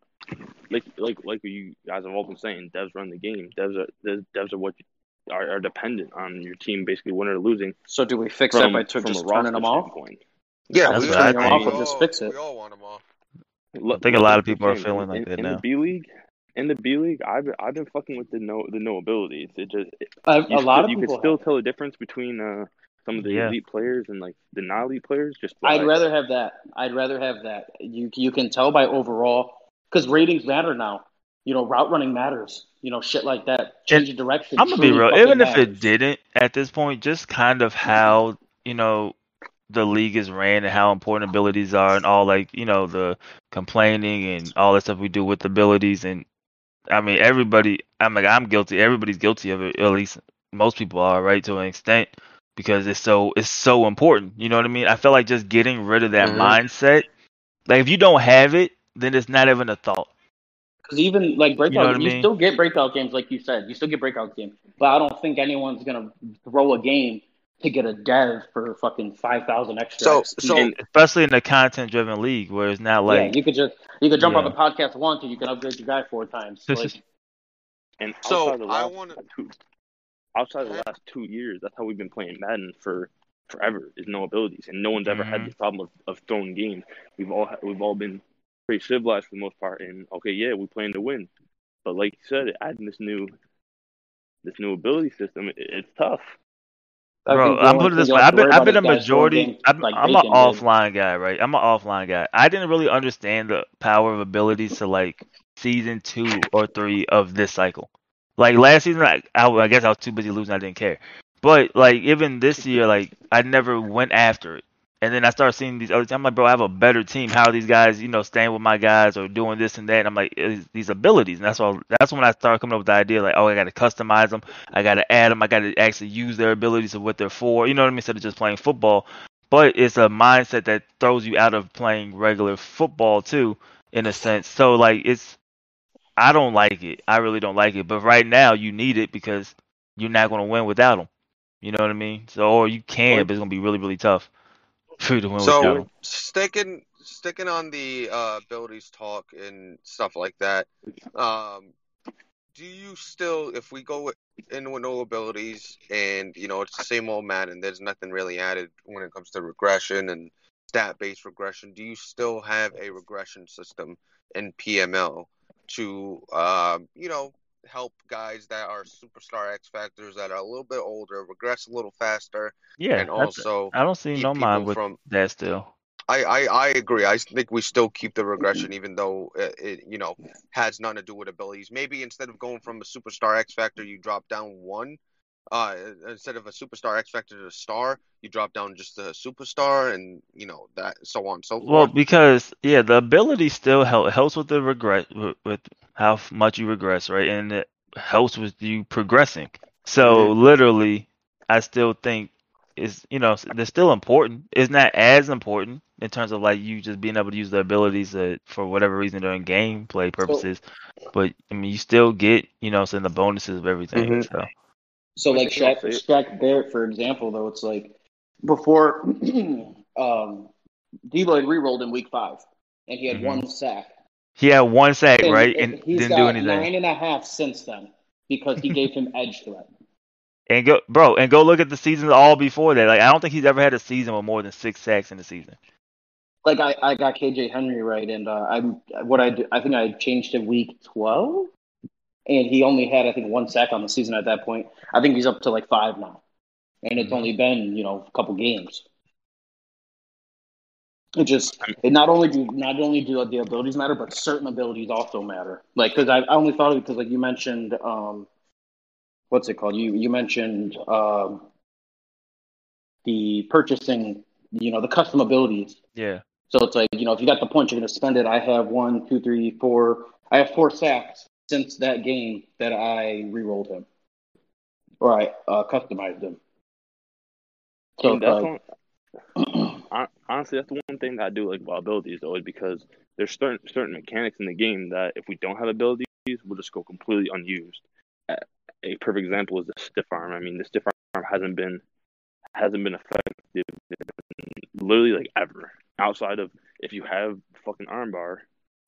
like like like you guys have all been saying, devs run the game. Devs are the devs are what are, are dependent on your team basically winning or losing So do we fix from, that by from just a turning them off? standpoint. Yeah, That's we, what I we, Off or all, just fix it. we all want them off. Look- think a lot of people are feeling like in, that in now. the B league. In the B league, I've been, I've been fucking with the no the no abilities. It just it, A, you a lot still- of you people. can still have. tell the difference between uh some of the Yeah. elite players and like the non elite players. Just by, I'd rather have that. I'd rather have that. You you can tell by overall because ratings matter now. You know, route running matters. You know, shit like that. Changing direction. I'm gonna be real. Even if it didn't at this point, just kind of how you know the league is ran and how important abilities are and all like you know the complaining and all that stuff we do with abilities and I mean everybody. I'm like I'm guilty. Everybody's guilty of it. At least most people are, right, to an extent, because it's so it's so important. You know what I mean? I feel like just getting rid of that Mhm. mindset. Like if you don't have it, then it's not even a thought. Because even like breakout, You know what I you mean? still get breakout games, like you said. You still get breakout games, but I don't think anyone's gonna throw a game to get a dev for fucking five thousand extra. So- XP. so- especially in a content-driven league where it's not like yeah, you could just you could jump on the podcast once and you can upgrade your guy four times. Like, And So, outside of the I wanna- two, outside of the last two years, that's how we've been playing Madden for forever. Is no abilities, and no one's ever had Mhm. this problem of, of throwing games. We've all we've all been pretty civilized for the most part, and okay, yeah, we plan to win. But like you said, adding this new this new ability system, it, it's tough. I Bro, I'm putting this way. I've been I've been a about is guys throwing majority. I'm, like I'm an Bacon did. offline guy, right? I'm an offline guy. I didn't really understand the power of abilities to like season two or three of this cycle. Like last season, I, I, I guess I was too busy losing. I didn't care. But like even this year, like I never went after it. And then I start seeing these other teams. I'm like, bro, I have a better team. How are these guys, you know, staying with my guys or doing this and that? And I'm like, these abilities. And that's all. That's when I started coming up with the idea, like, oh, I got to customize them. I got to add them. I got to actually use their abilities of what they're for. You know what I mean? Instead of just playing football. But it's a mindset that throws you out of playing regular football too, in a sense. So like, it's. I don't like it. I really don't like it. But right now, you need it because you're not going to win without them. You know what I mean? So, or you can, but it's going to be really, really tough for you to win without So sticking sticking on the uh, abilities talk and stuff like that. Um, do you still, if we go with, in with no abilities and you know it's the same old Madden, there's nothing really added when it comes to regression and stat based regression. Do you still have a regression system in PML to um, you know help guys that are superstar X factors that are a little bit older regress a little faster Yeah, and also I don't see no mind with from that still. I, I, I agree. I think we still keep the regression, even though it, it, you know, has nothing to do with abilities. Maybe instead of going from a superstar X Factor, you drop down one. Uh, instead of a superstar X Factor to a star, you drop down just a superstar, and you know that so on and so forth. Well, because yeah, the ability still help helps with the regret with, with how much you regress, right? And it helps with you progressing. So literally, I still think is you know they're still important. It's not as important in terms of like you just being able to use the abilities uh, for whatever reason during gameplay purposes. But I mean, you still get you know some of the bonuses of everything. Mhm. So So like Shaq. Shaq Barrett, for example, though, it's like before um Debo had re-rolled in week five, and he had Mhm. one sack. he had one sack, And right, and didn't do anything. nine and a half since then because he gave him edge threat. And go, bro, and go look at the seasons all before that. Like, I don't think he's ever had a season with more than six sacks in the season. Like I, I got KJ Henry right, and uh, I'm what I do, I think I changed to week twelve, and he only had I think one sack on the season at that point. I think he's up to like five now, and it's Mhm. only been you know a couple games. It just it not only do not only do the abilities matter, but certain abilities also matter. Like because I, I only thought of it because like you mentioned um, what's it called? You you mentioned um, the purchasing, you know, the custom abilities. Yeah. So it's like, you know, if you got the punch, you're going to spend it. I have one, two, three, four. I have four sacks since that game that I re-rolled him, or I uh, customized him. So that's one, honestly, that's the one thing that I do like about abilities though, is because there's certain certain mechanics in the game that if we don't have abilities, we'll just go completely unused. A perfect example is the stiff arm. I mean, the stiff arm hasn't been hasn't been effective in literally like ever. Outside of if you have fucking armbar,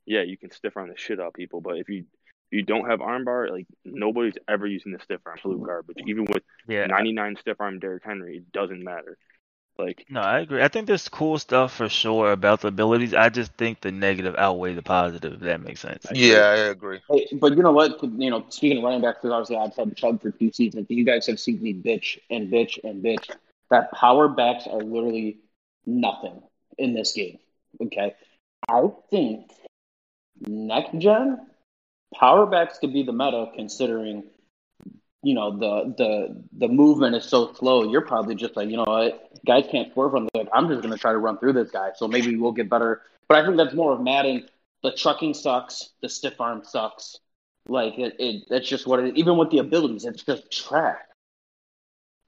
yeah, you can stiff arm the shit out of people. But if you you don't have armbar, like nobody's ever using the stiff arm blue garbage. Even with Yeah. 99 stiff arm Derrick Henry, it doesn't matter. Like No, I agree. I think there's cool stuff for sure about the abilities. I just think the negative outweigh the positive, if that makes sense. Yeah, I agree. hey, but you know what? You know, speaking of running backs, because obviously I've had Chubb for two seasons. You guys have seen me bitch and bitch and bitch. That power backs are literally nothing in this game. Okay, I think next gen power backs could be the meta considering you know the the the movement is so slow. You're probably just like you know what? Guys can't swerve from like i'm just going to try to run through this guy. So maybe we'll get better. But i think that's more of madden. The trucking sucks. The stiff arm sucks. Like it, it that's just what it even with the abilities it's just trash.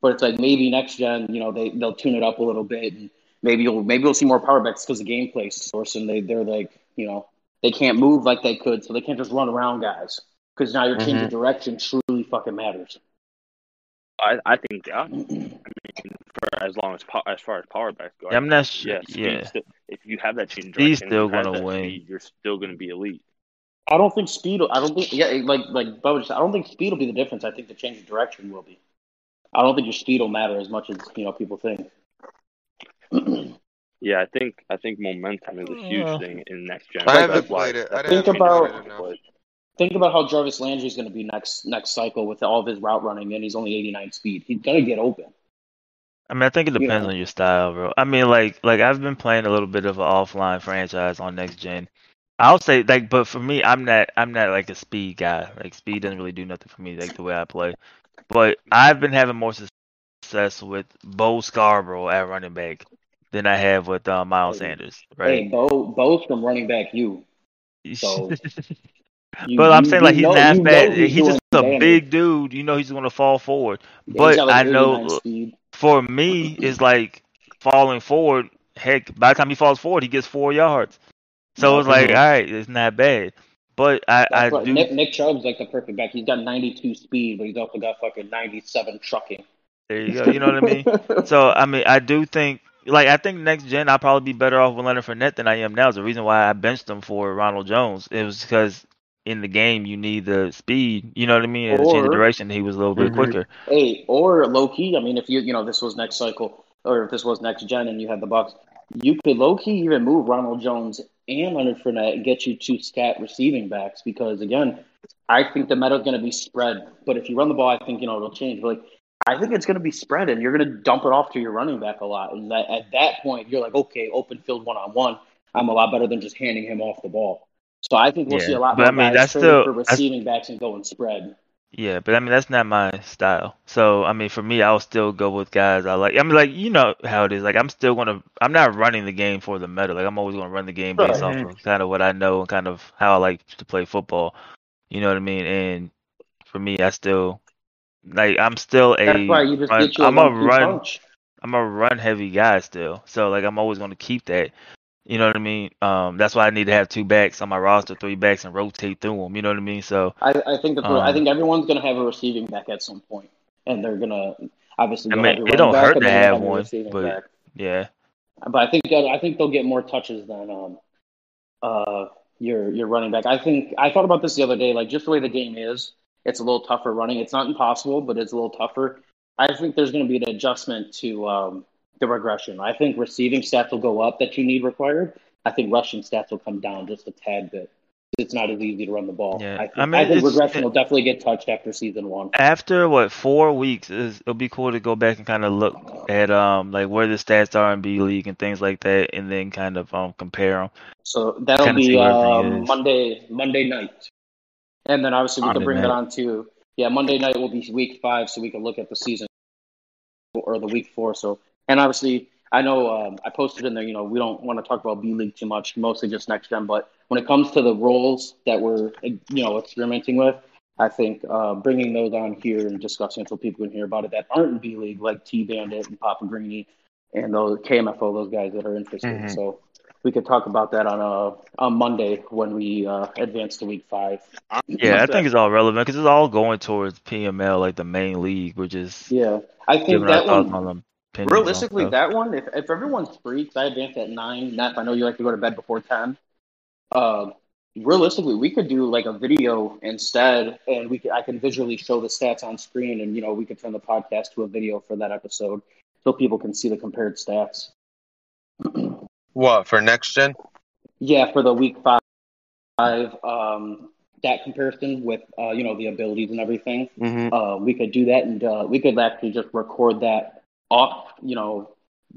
But it's like maybe next gen you know they they'll tune it up a little bit and maybe you'll maybe we'll see more power backs because the gameplay source and they they're like you know they can't move like they could so they can't just run around guys because now your change mm-hmm. of direction truly fucking matters I, I think yeah. I mean, for as long as po- as far as power backs go, I I'm not sure. yeah, Yeah. still, if you have that change of Speed's direction, still if you have gonna win. speed, you're still going to be elite. I don't think speed. I don't think. Yeah, like like Bubba just. I don't think speed will be the difference. I think the change of direction will be. I don't think your speed will matter as much as you know people think. Yeah, I think I think momentum is a huge Uh, thing in next gen. I haven't why- played it. I that's Think about- it think about how Jarvis Landry is going to be next next cycle with all of his route running, and he's only 89 speed. He's going to get open. I mean, I think it You depends know. on your style, bro. I mean, like, like I've been playing a little bit of an offline franchise on next gen. I'll say, like, but for me, I'm not, I'm not like a speed guy. Like, speed doesn't really do nothing for me, like the way I play. But I've been having more success with Bo Scarborough at running back than I have with uh, Miles Sanders, Hey, right? Bo, Bo's from running back you. So you, but I'm you- saying like he's know- not bad. he's He's just a damage. big dude. You know he's gonna fall forward. He's But like, I 89 know speed. for me, it's like falling forward. Heck, by the time he falls forward, he gets four yards. So it's like, all right, it's not bad. But I, I do Nick, Nick Chubb's like the perfect back. He's got 92 speed, but he's also got fucking 97 trucking. there you go. You know what I mean? So I mean, I do think like I think next gen I'll probably be better off with Leonard Fournette than I am now. Is the reason why I benched him for Ronald Jones. It was because in the game you need the speed. You know what I mean? And to change the direction, he was a little bit Mhm. quicker. Hey, or low key. I mean, if you you know this was next cycle, or if this was next gen, and you had the Bucks, you could low key even move Ronald Jones and Leonard Fournette and get you two scat receiving backs because again, I think the meta's going to be spread. But if you run the ball, I think you know it'll change. But like, I think it's going to be spread, and you're going to dump it off to your running back a lot. And that, at that point, you're like, okay, open field one on one. I'm a lot better than just handing him off the ball. So I think we'll Yeah, see a lot but more I mean, guys that's still- for receiving backs and going spread. Yeah, but I mean that's not my style. So I mean, for me, I'll still go with guys I like. I mean, like you know how it is. Like I'm still gonna. I'm not running the game for the meta. Like I'm always gonna run the game based Right. off of kind of what I know and kind of how I like to play football. You know what I mean? And for me, I still like. I'm still a. That's why you just run, get you I'm a run. punch. I'm a run heavy guy still. So like I'm always gonna keep that. You know what I mean? Um, that's why I need to have two backs on my roster, three backs, and rotate through them. You know what I mean? So I, I think that the- I Um, think everyone's going to have a receiving back at some point, and they're going to obviously. I mean, have it don't back, hurt to you'll have one, but- back. yeah. But I think I think they'll get more touches than um uh your your running back. I think I thought about this the other day. Like just the way the game is, it's a little tougher running. It's not impossible, but it's a little tougher. I think there's going to be an adjustment to um, the regression. I think receiving stats will go up that you need required. I think rushing stats will come down just a tad bit. It's not as easy to run the ball. Yeah, I think, I I think regression will definitely get touched after season one. after what four weeks is it'll be cool to go back and kind of look at um like where the stats are in B League and things like that, and then kind of um compare them. So that'll Kinda be uh. Monday Monday night, and then obviously we can bring that on to yeah Monday night will be week five, so we can look at the season or the week four. So and obviously I know um, I posted in there. You know we don't want to talk about B League too much, mostly just next gen. But when it comes to the roles that we're you know experimenting with, I think uh, bringing those on here and discussing so people can hear about it that aren't in B League, like T Bandit and Papa Greeny and those KMFO, those guys that are interested. Mhm. So we could talk about that on a on Monday when we uh, advance to week five. Yeah, I think it's all relevant because it's all going towards PML, like the main league. which is Yeah, I think that one. on them. on Realistically, that one, if, if everyone's free, because I advance at nine. Nap, I know you like to go to bed before ten. Uh, realistically, we could do like a video instead, and we could, I can visually show the stats on screen, and you know we could turn the podcast to a video for that episode, so people can see the compared stats. What for next gen? Yeah, for the week five, um, that comparison with uh, you know the abilities and everything. Mm-hmm. uh, we could do that, and uh, we could actually just record that off, you know,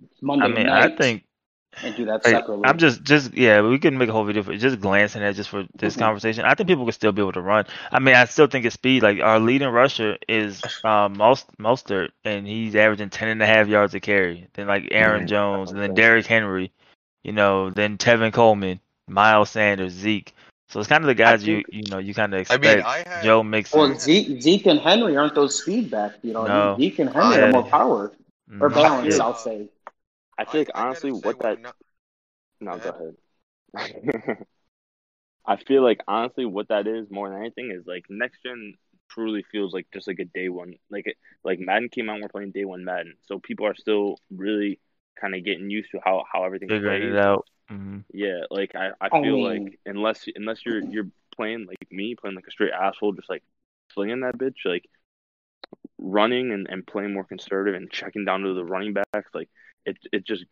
Monday I mean, night I think and do that like, separately. I'm just, just yeah, we can make a whole video for just glancing at just for this Mhm. conversation. I think people can still be able to run. I mean, I still think it's speed. Like our leading rusher is um most Mostert, and he's averaging ten and a half yards a carry. Then like Aaron Mhm. Jones, and then Okay. Derrick Henry, you know, then Tevin Coleman, Miles Sanders, Zeke. So it's kind of the guys you think- you know you kind of expect. I expect. mean, I had Joe Mixon. well, Zeke, Zeke and Henry aren't those speed backs, you know. No. Zeke and Henry Yeah. are more power or Mhm. balance, Yeah. I'll say. I think I honestly, what that not- no, Go go ahead. I feel like honestly, what that is more than anything is like next gen truly feels like just like a day one. Like it, like Madden came out, and we're playing day one Madden, so people are still really kind of getting used to how how everything figuring plays. it out. hmm Yeah, like I, I I feel mean- like unless unless you're you're playing like me, playing like a straight asshole, just like slinging that bitch, like running and, and playing more conservative and checking down to the running backs, like it it just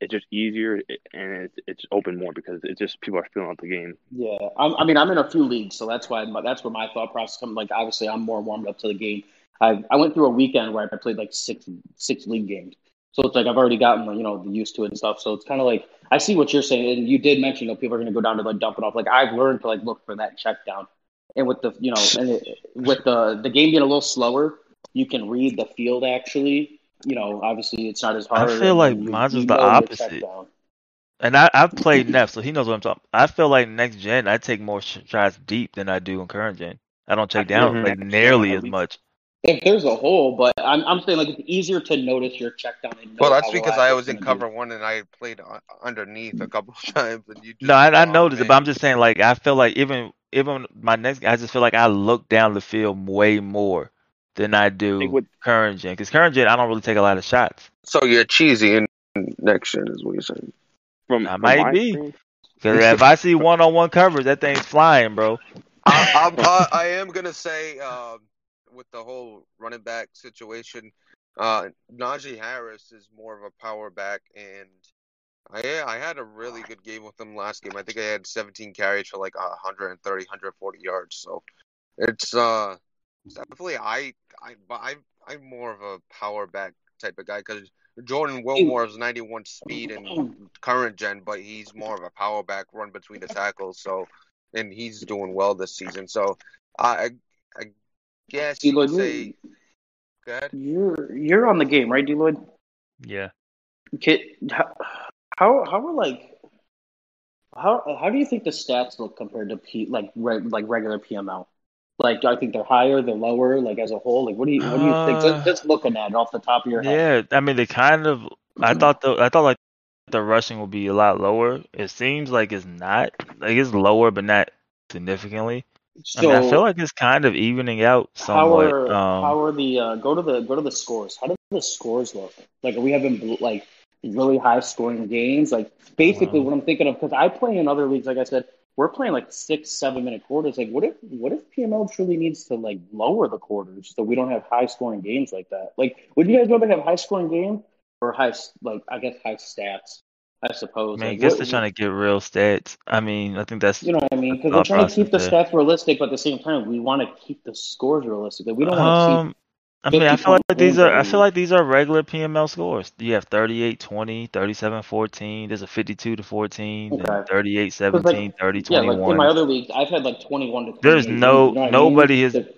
it's just easier and it's it's open more because it's just people are feeling out the game. Yeah, I'm, I mean, I'm in a few leagues, so that's why that's where my thought process comes. Like, obviously, I'm more warmed up to the game. I I went through a weekend where I played like six six league games, so it's like I've already gotten you know the used to it and stuff. So it's kind of like I see what you're saying, and you did mention you know people are going to go down to like dump it off. Like I've learned to like look for that check down, and with the you know and it, with the the game being a little slower, you can read the field actually you know, obviously it's not as hard. I feel like and you- mine's was you the opposite. And I I've played Neff, so he knows what I'm talking. I feel like next gen, I take more sh- shots deep than I do in current gen. I don't check down Mhm. like nearly as least- much. If there's a hole, but I'm, I'm saying like it's easier to notice your check down. And know Well, that's because I was in cover be. one and I played underneath a couple of times, and you. Just No, I, I noticed it, but I'm just saying, like, I feel like even even my next, I just feel like I look down the field way more than I do with- current gen. Because current gen, I don't really take a lot of shots. So you're cheesy in next gen, is what you're saying. From, I from might be. Because if I see one on one coverage, that thing's flying, bro. I, I'm, uh, I am gonna say um, with the whole running back situation, uh, Najee Harris is more of a power back, and I I had a really good game with him last game. I think I had 17 carries for like 130, 140 yards. So it's uh definitely I I I I'm more of a power back type of guy because Jordan Wilmore is 91 speed in current gen, but he's more of a power back, run between the tackles. So and he's doing well this season. So I I guess you Deloyd, say you- go ahead. you're you're on the game, right, Deloyd? Yeah. Kit, how how how are like how how do you think the stats look compared to P like re, like regular PML? Like, do I think they're higher, they're lower, like as a whole? Like, what do you what do you think? Uh, Just, just looking at it off the top of your head. Yeah, I mean, they kind of. I thought the I thought like the rushing would be a lot lower. It seems like it's not. Like it's lower, but not significantly. I mean, I feel like it's kind of evening out how are um, how are the uh, go to the go to the scores? How do the scores look? Like, are we having like really high scoring games? Like, basically, Wow. what I'm thinking of because I play in other leagues. Like I said, we're playing like six, seven minute quarters. Like, what if what if PML truly needs to like lower the quarters so we don't have high scoring games like that? Like, would you guys rather have high scoring games or high like I guess high stats? I I suppose. mean, I guess what- they're trying to get real stats. I mean, I think that's You know what I mean? Because we're trying to keep the there. stats realistic, but at the same time, we want to keep the scores realistic. Like, we don't want to um. I mean, I feel like these are I feel like these are regular PML scores. You have 38 20, 37 14, there's a 52 to 14, then Okay. 38 'Cause, like, 17, 30 Yeah, like in my other leagues, I've had like 21 to There's no- you know what I nobody mean? The-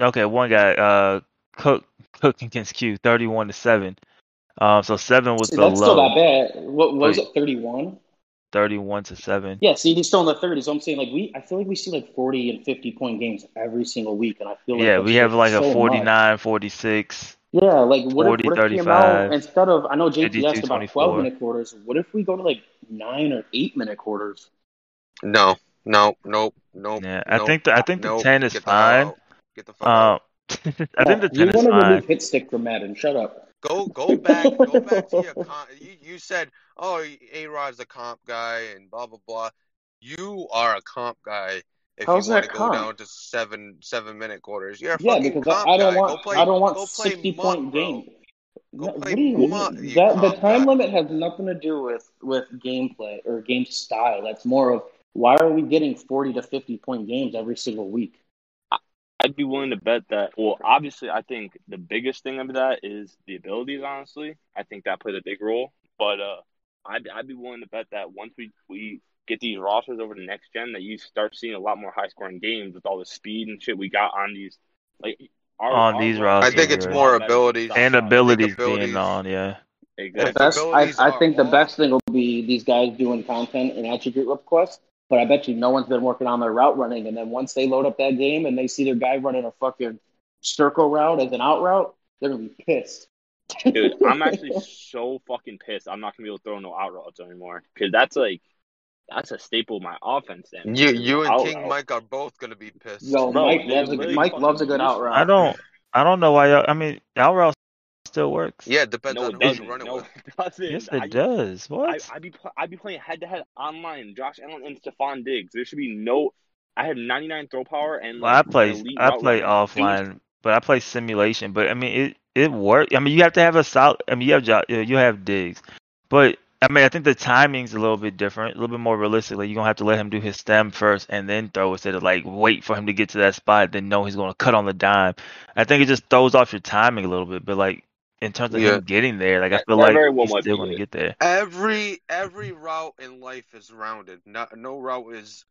Okay, one guy, uh, Cook, Cook against Q, 31 to 7. Um, so 7 was See, the that's still low, not bad. What, what was Wait. it, 31? 31 to 7. Yeah, see, he's still in the 30s. So I'm saying, like, we, I feel like we see like 40 and 50 point games every single week, and I feel like Yeah, we have like so a much. 49, 46. Yeah, like what 40, if, what if 35, PML instead of I know JT asked about 12 minute quarters. What if we go to like nine or eight minute quarters? No, no, nope, nope. Yeah, I nope, think the I think the nope. 10 is Get the hell fine. out. Get the fuck out. Um, I think the 10 is fine. you want to remove hit stick from Madden? Shut up. Go go back go back to your comp. You, you said, oh, A Rod's a comp guy and blah blah blah. You are a comp guy if How's you want to that go comp? down to seven seven minute quarters. You're a Yeah, because I, comp I don't guy. want play, I don't want 60 muck, point bro. game. No, what do you, muck, you that the time guy. limit has nothing to do with with gameplay or game style. That's more of why are we getting 40 to 50 point games every single week? I'd be willing to bet that. Well, obviously, I think the biggest thing of that is the abilities. Honestly, I think that played a big role. But uh, I'd I'd be willing to bet that once we we get these rosters over to next gen, that you start seeing a lot more high scoring games with all the speed and shit we got on these. Like our, On our these rosters I think it's are a right. more lot better than abilities. And abilities abilities- being on, yeah. Exactly. If best, I, I think the best thing will be these guys doing content and attribute requests. But I bet you no one's been working on their route running. And then once they load up that game and they see their guy running a fucking circle route as an out route, they're gonna be pissed. Dude, I'm actually so fucking pissed. I'm not gonna be able to throw no out routes anymore because that's like that's a staple of my offense. Then You you and out King route. Mike are both gonna be pissed. Yo, Bro, Mike loves a literally Mike loves a good out route. I don't I don't know why y'all I mean out route still works. Yeah, it depends No, on it who you run it No, with. it doesn't. Yes, I, it does. I, What? I be pl- I be playing head to head online. Josh Allen and Stefon Diggs. There should be no. I have 99 throw power and Well, I play I play runner. Dude, offline, but I play simulation. But I mean, it it works. I mean, you have to have a solid. I mean, you have jo- you have Diggs, but I mean, I think the timing's a little bit different, a little bit more realistically. Like you're gonna have to let him do his stem first and then throw instead of like wait for him to get to that spot, then know he's gonna cut on the dime. I think it just throws off your timing a little bit. But like in terms of Yeah. him getting there, like I feel that like very well he's still be gonna get there. Every every route in life is rounded. No no route is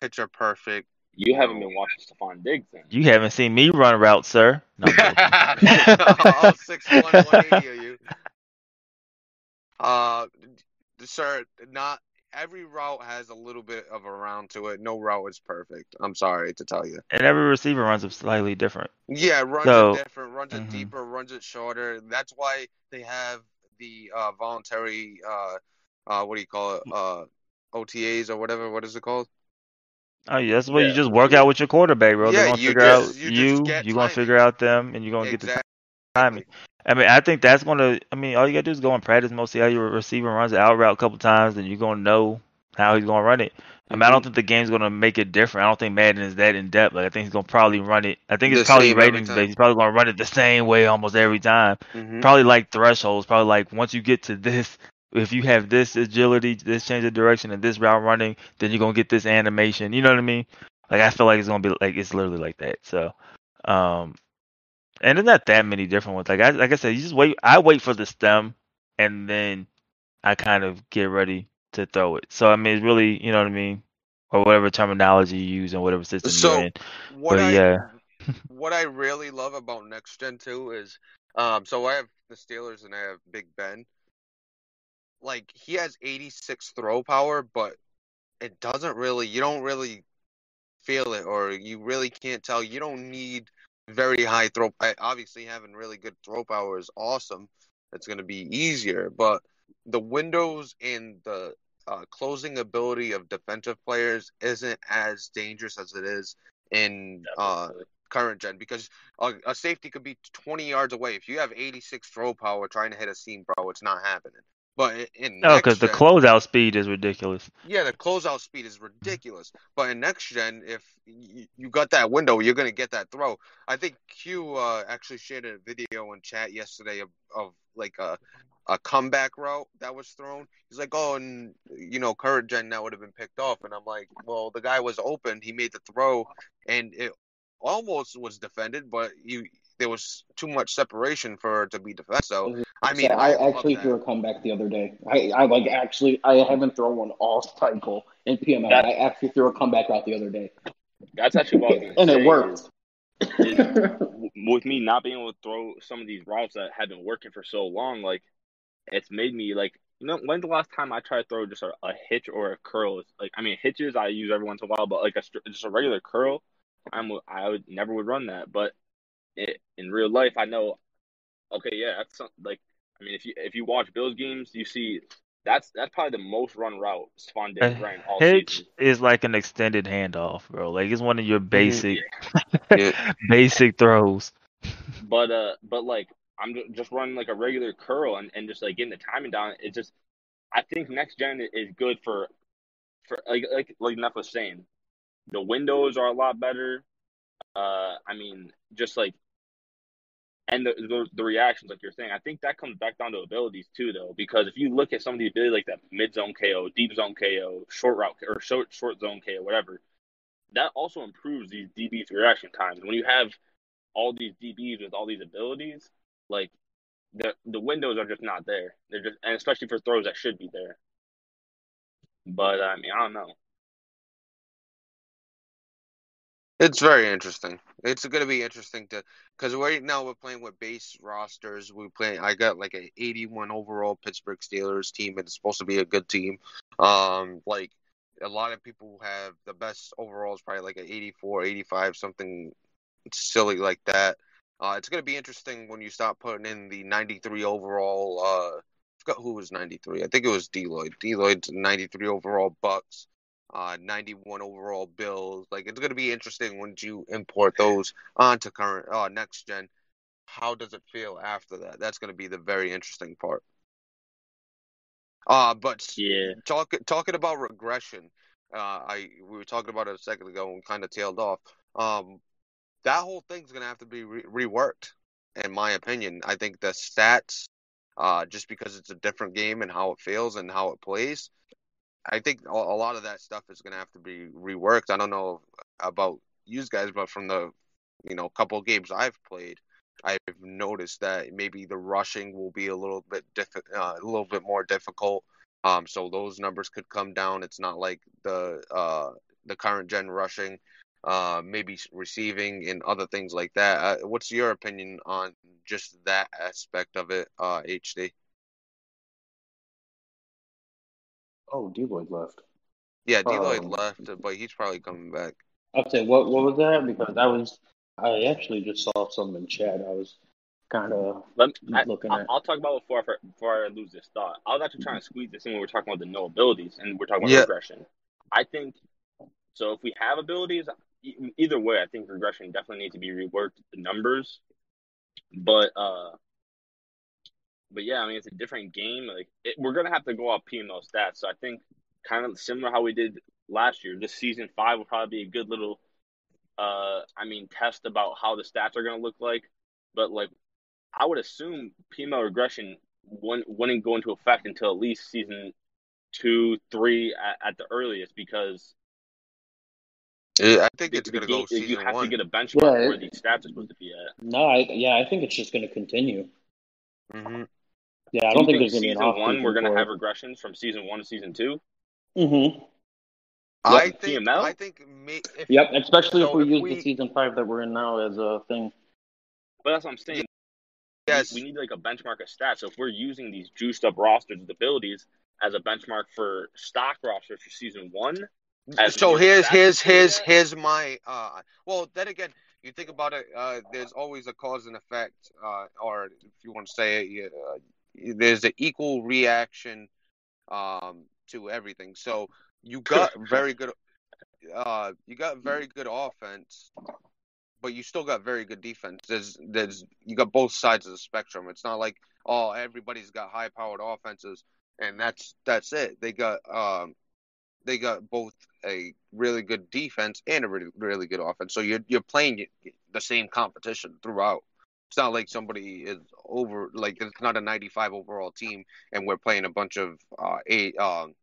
picture perfect. You haven't been watching Stefon Diggs then. You haven't seen me run routes, sir. No, I'm. All six one one eighty of you. Uh, sir, not every route has a little bit of a round to it. No route is perfect. I'm sorry to tell you. and every receiver runs it slightly different. Yeah, runs So- it different, runs it Mhm. deeper, runs it shorter. That's why they have the uh, voluntary, uh, uh, what do you call it, uh, OTAs or whatever. What is it called? Oh yeah, that's what you just work out with your quarterback, bro. Yeah, They're gonna you figure just- out you, you you're gonna figure out them, and you're gonna get the Exactly. timing. I mean, I think that's gonna. I mean, all you gotta do is go and practice mostly how your receiver runs it out route a couple times, and you're gonna know how he's gonna run it. I mean, I Mm-hmm. don't think the game's gonna make it different. I don't think Madden is that in depth. Like, I think he's gonna probably run it. I think it's probably ratings based. He's probably gonna run it the same way almost every time. Mhm. Probably like thresholds. Probably like once you get to this, if you have this agility, this change of direction, and this route running, then you're gonna get this animation. You know what I mean? Like I feel like it's gonna be like it's literally like that. So, um, and there's not that many different ones. Like I like I said, you just wait. I wait for the stem, and then I kind of get ready to throw it. So I mean, it's really you know what I mean, or whatever terminology you use and whatever system So, you're in. What But I yeah. what I really love about next gen too is um so I have the Steelers and I have Big Ben. Like he has 86 throw power, but it doesn't really you don't really feel it or you really can't tell. You don't need very high throw obviously having really good throw power is awesome. It's going to be easier, but the windows and the uh, closing ability of defensive players isn't as dangerous as it is in uh, current gen because a, a safety could be 20 yards away. If you have 86 throw power trying to hit a seam, bro, it's not happening. But in- in No, because the gen- closeout speed is ridiculous. yeah, the closeout speed is ridiculous. But in next gen, if y- you got that window, you're gonna get that throw. I think Q uh, actually shared a video in chat yesterday of, of like a a comeback route that was thrown. He's like, oh, and you know, current gen that would have been picked off. And I'm like, well, the guy was open. He made the throw, and it almost was defended, but you there was too much separation for it to be defended. So I mean, So I actually threw a comeback the other day. I, I like actually I haven't thrown one all cycle in PML. That- I actually threw a comeback out the other day, That's actually what I was gonna and say it worked. is- w- with me not being able to throw some of these routes that have been working for so long, like it's made me like you know when's the last time I tried to throw just a, a hitch or a curl? It's Like I mean hitches I use every once in a while, but like a just a regular curl, I'm I would never would run that. But it, in real life, I know. Okay, yeah, that's some, like I mean if you if you watch Bills games, you see that's that's probably the most run route Spawn A Diggs ran all hitch season. is like an extended handoff, bro. Like it's one of your basic, Yeah. basic throws. But uh, but like I'm just running like a regular curl and, and just like getting the timing down. It just I think next gen is good for for like like like Neff was saying, the windows are a lot better. Uh, I mean, just like and the, the the reactions like you're saying, I think that comes back down to abilities too, though, because if you look at some of the abilities like that mid zone KO, deep zone KO, short route or short short zone KO, whatever, that also improves these DBs reaction times. When you have all these DBs with all these abilities, like the the windows are just not there. They're just and especially for throws that should be there. But I mean, I don't know. It's very interesting. It's going to be interesting to because right now we're playing with base rosters. We play. I got like an 81 overall Pittsburgh Steelers team, it's supposed to be a good team. Um, like a lot of people have the best overall overalls, probably like an 84, 85, something silly like that. Uh, it's going to be interesting when you start putting in the 93 overall. Uh, I forgot who was 93. I think it was Deloyd. Deloyd's 93 overall Bucks uh, 91 overall Bills. Like it's going to be interesting once you import those onto current uh, next gen. How does it feel after that? That's going to be the very interesting part. Uh, but Yeah. talk, talking about regression, uh, I we were talking about it a second ago and kind of tailed off. Um, that whole thing's going to have to be re- reworked, in my opinion. I think the stats, uh, just because it's a different game and how it feels and how it plays, I think a lot of that stuff is going to have to be reworked. I don't know about you guys, but from the you know couple games I've played, I've noticed that maybe the rushing will be a little bit diff- uh, a little bit more difficult. Um, so those numbers could come down. It's not like the uh, the current gen rushing. uh, maybe receiving and other things like that. Uh, what's your opinion on just that aspect of it, uh, HD? Oh, D Lloyd left. Yeah, D Lloyd Um, left, but he's probably coming back. I'll say what what was that? Because I was I actually just saw something in chat. I was kind of I, looking I'll, at. I'll talk about it before I, before I lose this thought. I was actually trying to squeeze this in when we are talking about the no abilities and we're talking about Yeah. regression. I think so. If we have abilities, either way, I think regression definitely needs to be reworked. The numbers, but uh, but yeah, I mean it's a different game. Like it, we're gonna have to go off PML stats. So I think kind of similar how we did last year. This season five will probably be a good little, uh, I mean test about how the stats are gonna look like. But like I would assume PML regression wouldn't, wouldn't go into effect until at least season two, three at, at the earliest because I think it's gonna game, go you have one. to get a benchmark Yeah, where these stats are supposed to be at. No, I yeah, I think it's just going to continue. hmm Yeah, I Do don't you think there's going to be an season off one we're gonna have regressions from season one to season two? Mm-hmm. I Yep, think PML? I think may, if Yep, especially if we if use we- the season five that we're in now as a thing. But that's what I'm saying. We- yes, We, need like a benchmark of stats. So if we're using these juiced up rosters with abilities as a benchmark for stock rosters for season one, as so your here's stats here's say here's here's my uh well then again you think about it uh there's always a cause and effect uh or if you want to say it you, uh, there's an equal reaction um to everything. So you got very good uh you got very good offense but you still got very good defense. There's there's you got both sides of the spectrum. It's not like oh everybody's got high powered offenses and that's that's it. They got um they got both a really good defense and a really, really good offense. So you're you're playing the same competition throughout. It's not like somebody is over like it's not a 95 overall team and we're playing a bunch of uh a um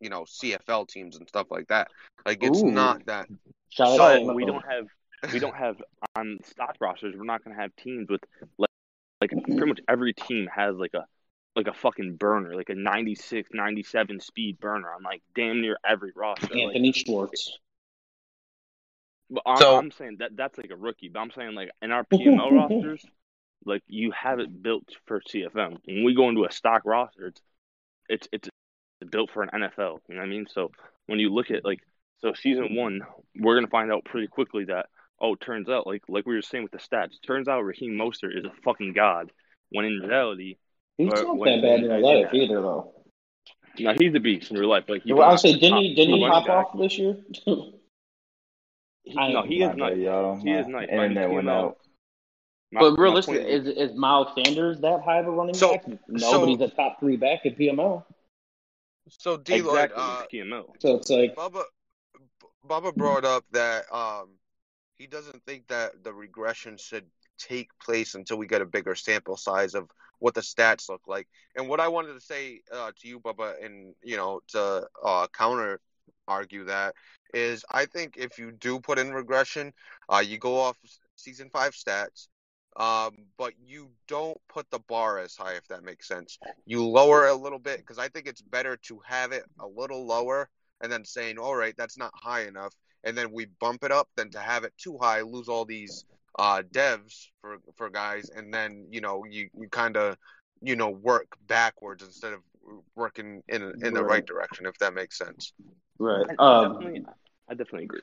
you know CFL teams and stuff like that. Like it's Ooh. not that. Shout So- to we don't have we don't have on stock rosters. We're not going to have teams with like like pretty much every team has like a like a fucking burner, like a 96, 97 speed burner on like damn near every roster. Like, Anthony Schwartz. But I'm, So- I'm saying that that's like a rookie. But I'm saying like in our PML rosters, like you have it built for CFM. When we go into a stock roster, it's it's it's built for an NFL. You know what I mean? So when you look at like so season one, we're gonna find out pretty quickly that oh, it turns out like like we were saying with the stats, it turns out Raheem Mostert is a fucking god. When in reality, He's not that bad in when- real life either, though. now he's the beast in real life. Like he Well, I'll say, didn't he? Didn't he running hop back. off this year? He- I- no, he is nice. bad, y'all. He is My nice. but I mean, internet went out. my- but realistically, is- is is Miles Sanders that high of a running So- back? Nobody's a top three back at PML. So D Lloyd, exactly uh, it's PML. So it's like, Bubba Bubba brought up that um he doesn't think that the regression should take place until we get a bigger sample size of what the stats look like. And what I wanted to say uh, to you, Bubba, and you know, to uh, counter argue that is, I think if you do put in regression, uh, you go off season five stats, um, but you don't put the bar as high, if that makes sense. You lower a little bit because I think it's better to have it a little lower and then saying, all right, that's not high enough, and then we bump it up than to have it too high, lose all these uh, devs for for guys, and then you know you you kind of you know work backwards instead of working in in the right Right. direction, if that makes sense. right. I, I Um, definitely, I definitely agree.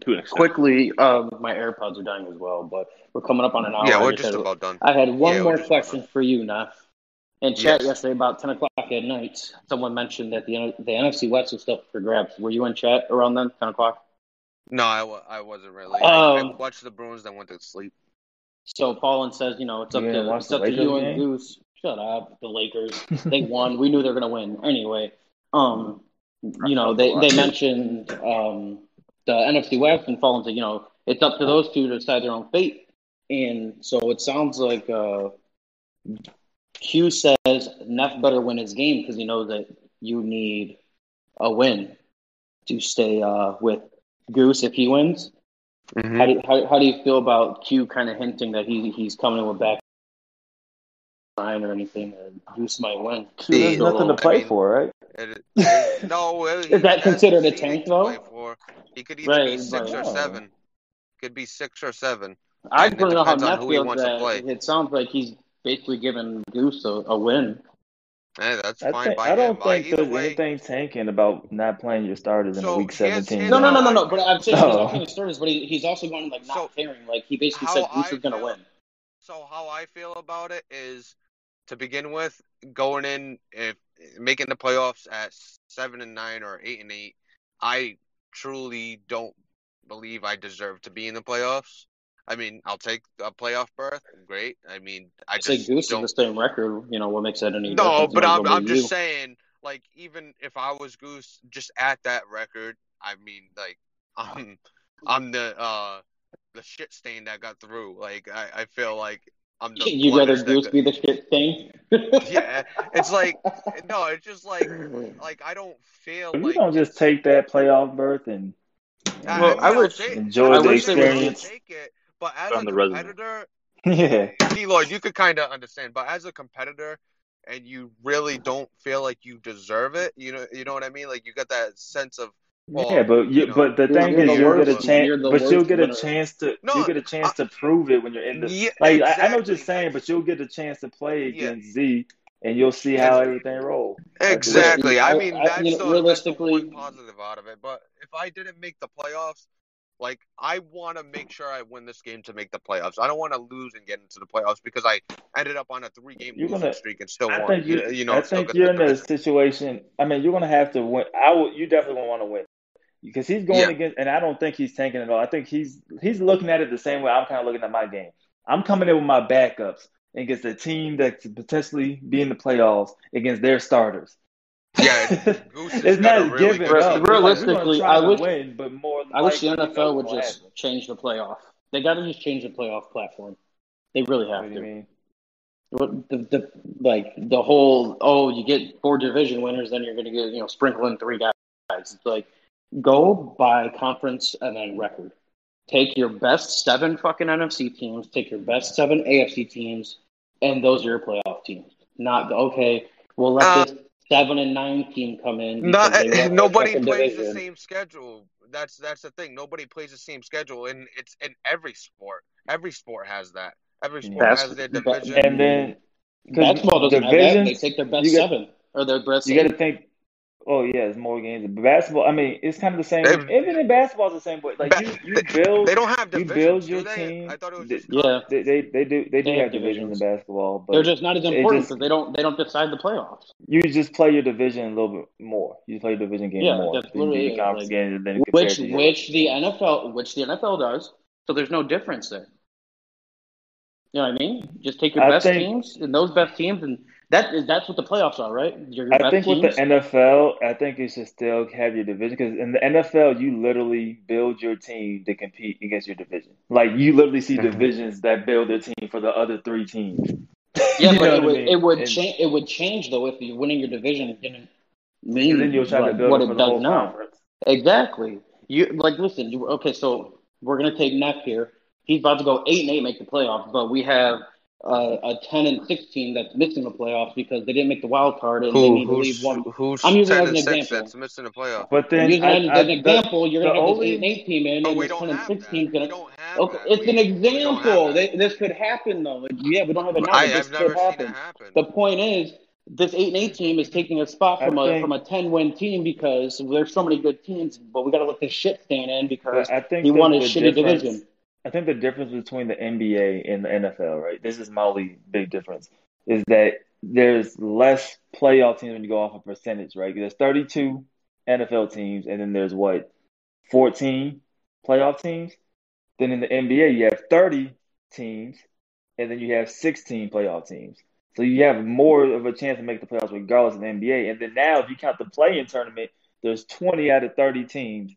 To an extent. quickly, um, my AirPods are dying as well, but we're coming up on an hour. yeah, I we're just just had- about done. I had one Yeah, more question for you, Neff. In chat Yes. yesterday, about 10 o'clock at night, someone mentioned that the the NFC West was still for grabs. Were you in chat around then, 10 o'clock? No, I, I wasn't really. I, I Um, watched the Bruins, then went to sleep. So Paulin says, you know, it's up You didn't to it's up to you and game? Goose. Shut up, the Lakers. they won. We knew they were going to win anyway. Um, you know, they they mentioned um the NFC West and Paulin to you know, it's up to those two to decide their own fate. And so it sounds like uh, Q says Neff better win his game because he knows that you need a win to stay uh, with Goose if he wins. Mm-hmm. How do how, how do you feel about Q kind of hinting that he he's coming in with back sign or anything. Uh, Goose might win. Shoot, there's See, nothing to I mean- for, right? It, it, no, it, Is that considered a tank, though? He could either Right, be six but- or Oh. seven. Could be six or seven. I don't know how depends on he feels wants to that play. it sounds like he's basically giving Goose a, a win. Hey, that's I, fine think, by I don't him. Think either there's way, anything tanking about not playing your starters in So week 17. No, no, no, no, no. But I'm saying Oh. he's not playing starters, but he, he's also going like not So, caring. Like he basically said Goose I is going to win. So how I feel about it is, to begin with, going in if making the playoffs at seven and nine or eight and eight, I truly don't believe I deserve to be in the playoffs. I mean, I'll take a playoff berth, great. I mean, I I say just Goose don't. is the same record. You know what makes that any? No, but I'm I'm just you. saying, like, even if I was Goose, just at that record, I mean, like, I'm I'm the uh the shit stain that got through. Like, I I feel like I'm the You'd rather blemish that Goose be the shit thing. Yeah, it's like no, it's just like like I don't feel You like don't just take that playoff berth and I, Well, I, mean, I I'll take, enjoy I the wish they experience. Take it, but as On a the resume. competitor, yeah. D Lloyd, you could kind of understand, but as a competitor, and you really don't feel like you deserve it, you know, you know what I mean? Like you got that sense of Well, yeah, but you, you know, but the thing you're is, the you'll worst- get a chance, you're but you'll get a winner. chance to No, you get a chance I- to prove it when you're in the yeah, like. I, I know what you're saying, but you'll get a chance to play Yeah. against Z, and you'll see how Ex- everything rolls. Exactly. I I- mean, I- that's, you know, the, realistically- that's the positive out of it. But if I didn't make the playoffs, like I want to make sure I win this game to make the playoffs. I don't want to lose and get into the playoffs because I ended up on a three-game losing gonna- streak and still I won. think you, you, you know, I still think got you're in a situation. I mean, you're gonna have to win. I will. You definitely want to win because he's going Yeah. against, and I don't think he's tanking at all. I think he's he's looking at it the same way I'm kind of looking at my game. I'm coming in with my backups against a team that could potentially be in the playoffs against their starters. Yeah, Goose has it's got not a really giving up. team. It's like, Realistically, I to wish- win, but more. I wish the likely, we know NFL would just happen. change the playoff. They got to just change the playoff platform. They really have do you to. mean? What the, the like the whole oh you get four division winners then you're gonna get you know sprinkle in three guys. It's like go by conference and then record. Take your best seven fucking NFC teams. Take your best seven AFC teams, and those are your playoff teams. Not okay. We'll let Uh, this seven and nine team come in. Not, because they won their nobody fucking plays the same schedule. That's that's the thing. Nobody plays the same schedule, and it's in every sport. Every sport has that. Every sport Bas- has their division. And then Basketball doesn't have that. They take their best got- seven or their best. You got to think. Oh yeah, it's more games. Basketball, I mean, it's kind of the same. They- Even in basketball, it's the same way. Like Ba- you, you build, they don't have you divisions, build your they? team. I thought it was just Yeah. They, they, they do, they do They have have divisions in basketball, but They're just not as important because they don't they don't decide the playoffs. you just play your division a little bit more. You play your division game Yeah, more. that's than you literally the it, conference like, games, and then Which to which the NFL which the NFL does. So there's no difference there. You know what I mean? Just take your I best think- teams and those best teams, and that is that's what the playoffs are, right? Your, your I best think with the NFL, I think you should still have your division because in the NFL, you literally build your team to compete against your division. Like you literally see Mhm. divisions that build their team for the other three teams. yeah, but it what I would mean? it would And- change it would change though if you're winning your division didn't mean then you'll try like, to build what it it for the does whole now. conference. Exactly. You like listen. You, okay, so we're gonna take Neff here. He's about to go eight and eight, make the playoffs, but we have uh, a ten and six team that's missing the playoffs because they didn't make the wild card and they need to leave one. who's I'm using it 10 as an and 6 example. that's missing the playoffs. But then using I, that as I, an the- example, you're gonna have only- this eight and eight team in, But and we this ten and have six that. team's gonna. don't Okay, that. it's We- an we don't have example. They, this could happen though. Yeah, we don't have it now. I, but this never could seen happen. it happen. The point is, this eight and eight team is taking a spot I from a think- from a ten win team because there's so many good teams, but we got to let this shit stand in because I think he the- won a shitty division. I think the difference between the NBA and the NFL, right? This is my only big difference, is that there's less playoff teams when you go off of percentage, right? There's 32 NFL teams, and then there's what, 14 playoff teams. Then in the NBA, you have 30 teams, and then you have 16 playoff teams. So you have more of a chance to make the playoffs regardless of the NBA. And then now, if you count the play-in tournament, there's 20 out of 30 teams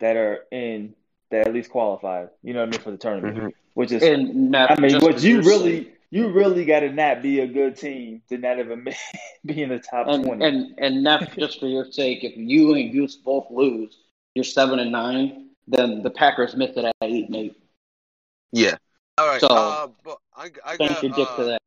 that are in that at least qualified. You know what I mean for the tournament, Mhm. which is And Matt, I mean, just what you really you really got to not be a good team to not even be- be in the top and twenty. and and Neff, just for your sake, if you and Goose both lose, you're seven and nine. Then the Packers miss it at eight and eight. Yeah. All right. So, uh, but I, I Thank got, your dick uh, for that.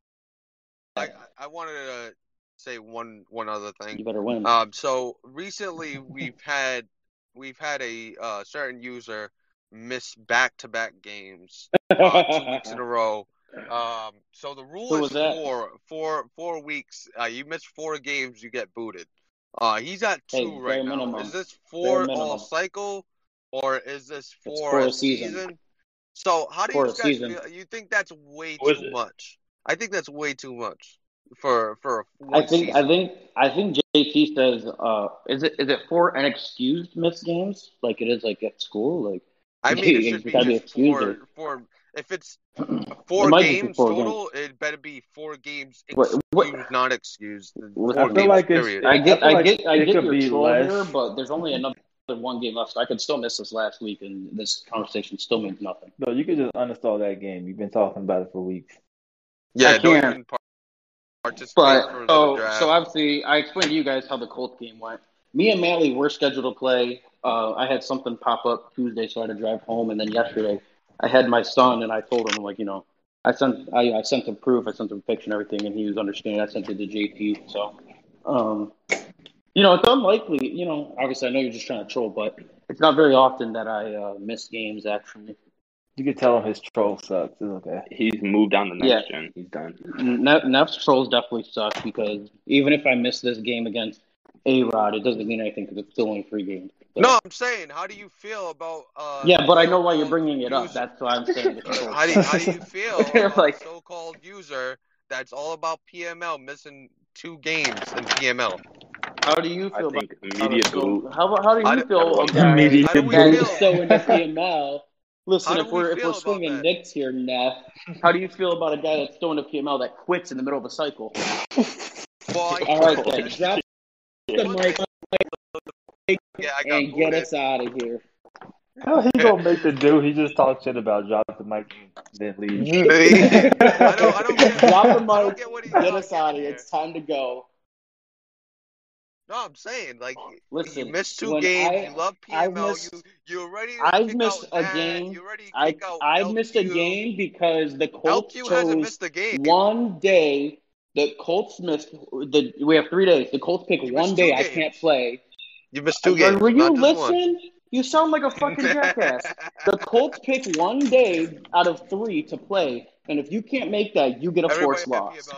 I wanted to say one one other thing. You better win. Um, so recently we've had we've had a uh, certain user miss back to back games uh, two weeks in a row. Um, so the rule Who is was that? four, four, four weeks. Uh, you miss four games, you get booted. Uh, he's at two bare right now. minimum. Is this for minimum. all cycle, or is this for, for a a season. season? So how do For you guys season. feel? You think that's way What is too much? I think that's way too much for for a one I think season. I think I think JT says uh is it is it for an excused missed games like it is like at school like I mean, it should be gotta be just excused for or- for if it's four It might be games four total, it better be four games What- excused, what- not excused. Four I feel games like it's- period. I get I I, feel like get I get your be troll less. here but there's only another one game left so I could still miss this last week and this conversation still means nothing. No, you could just uninstall that game. You've been talking about it for weeks. yeah, I can't. even par- participate But for oh, so obviously, I explained to you guys how the Colts game went. Me and Mally were scheduled to play. Uh, I had something pop up Tuesday, so I had to drive home. And then yesterday, I had my son, and I told him like, you know, I sent I, I sent him proof, I sent him a picture and everything, and he was understanding. I sent it to JP, So, um, you know, it's unlikely. You know, obviously, I know you're just trying to troll, but it's not very often that I uh, miss games. Actually, You could tell him his troll sucks. It's okay. He's moved on to next gen. He's done. Ne- Neff's trolls definitely suck because even if I miss this game against A Rod, it doesn't mean anything because it's still only three games. So- no, I'm saying, how do you feel about? Uh, Yeah, but I know why you're bringing it up. That's why I'm saying it's trolls. how do you, how do you feel They're about like- so-called user that's all about PML missing two games in PML? How do you I feel about think immediate boot. how, how do you d- feel Immediate about Immediate How do we guys feel? so into PML? Listen, How if do we we're if feel we're about swinging that? Knicks here, Neff, how do you feel about a guy that's throwing into PML that quits in the middle of a cycle? Well, All right, then drop the mic thing- Yeah, I got and get booted. us out of here. How he gonna make the dude? He just talked shit about drop the mic and then leave. I don't, I don't get, Drop the I don't mic, get what he's Get us out of here. here. It's time to go. No, I'm saying like Listen, you missed two games. I- you love I've PML. missed- you you already I've missed out a Nat, game. You already I, out I've missed a game because the Colts LQ hasn't chose missed a game. one day. The Colts missed. The we have three days. The Colts pick You one day. two I can't play. You missed two games. Will you not just one. listen? You sound like a fucking jackass. The Colts pick one day out of three to play, and if you can't make that, you get a Everybody forced loss.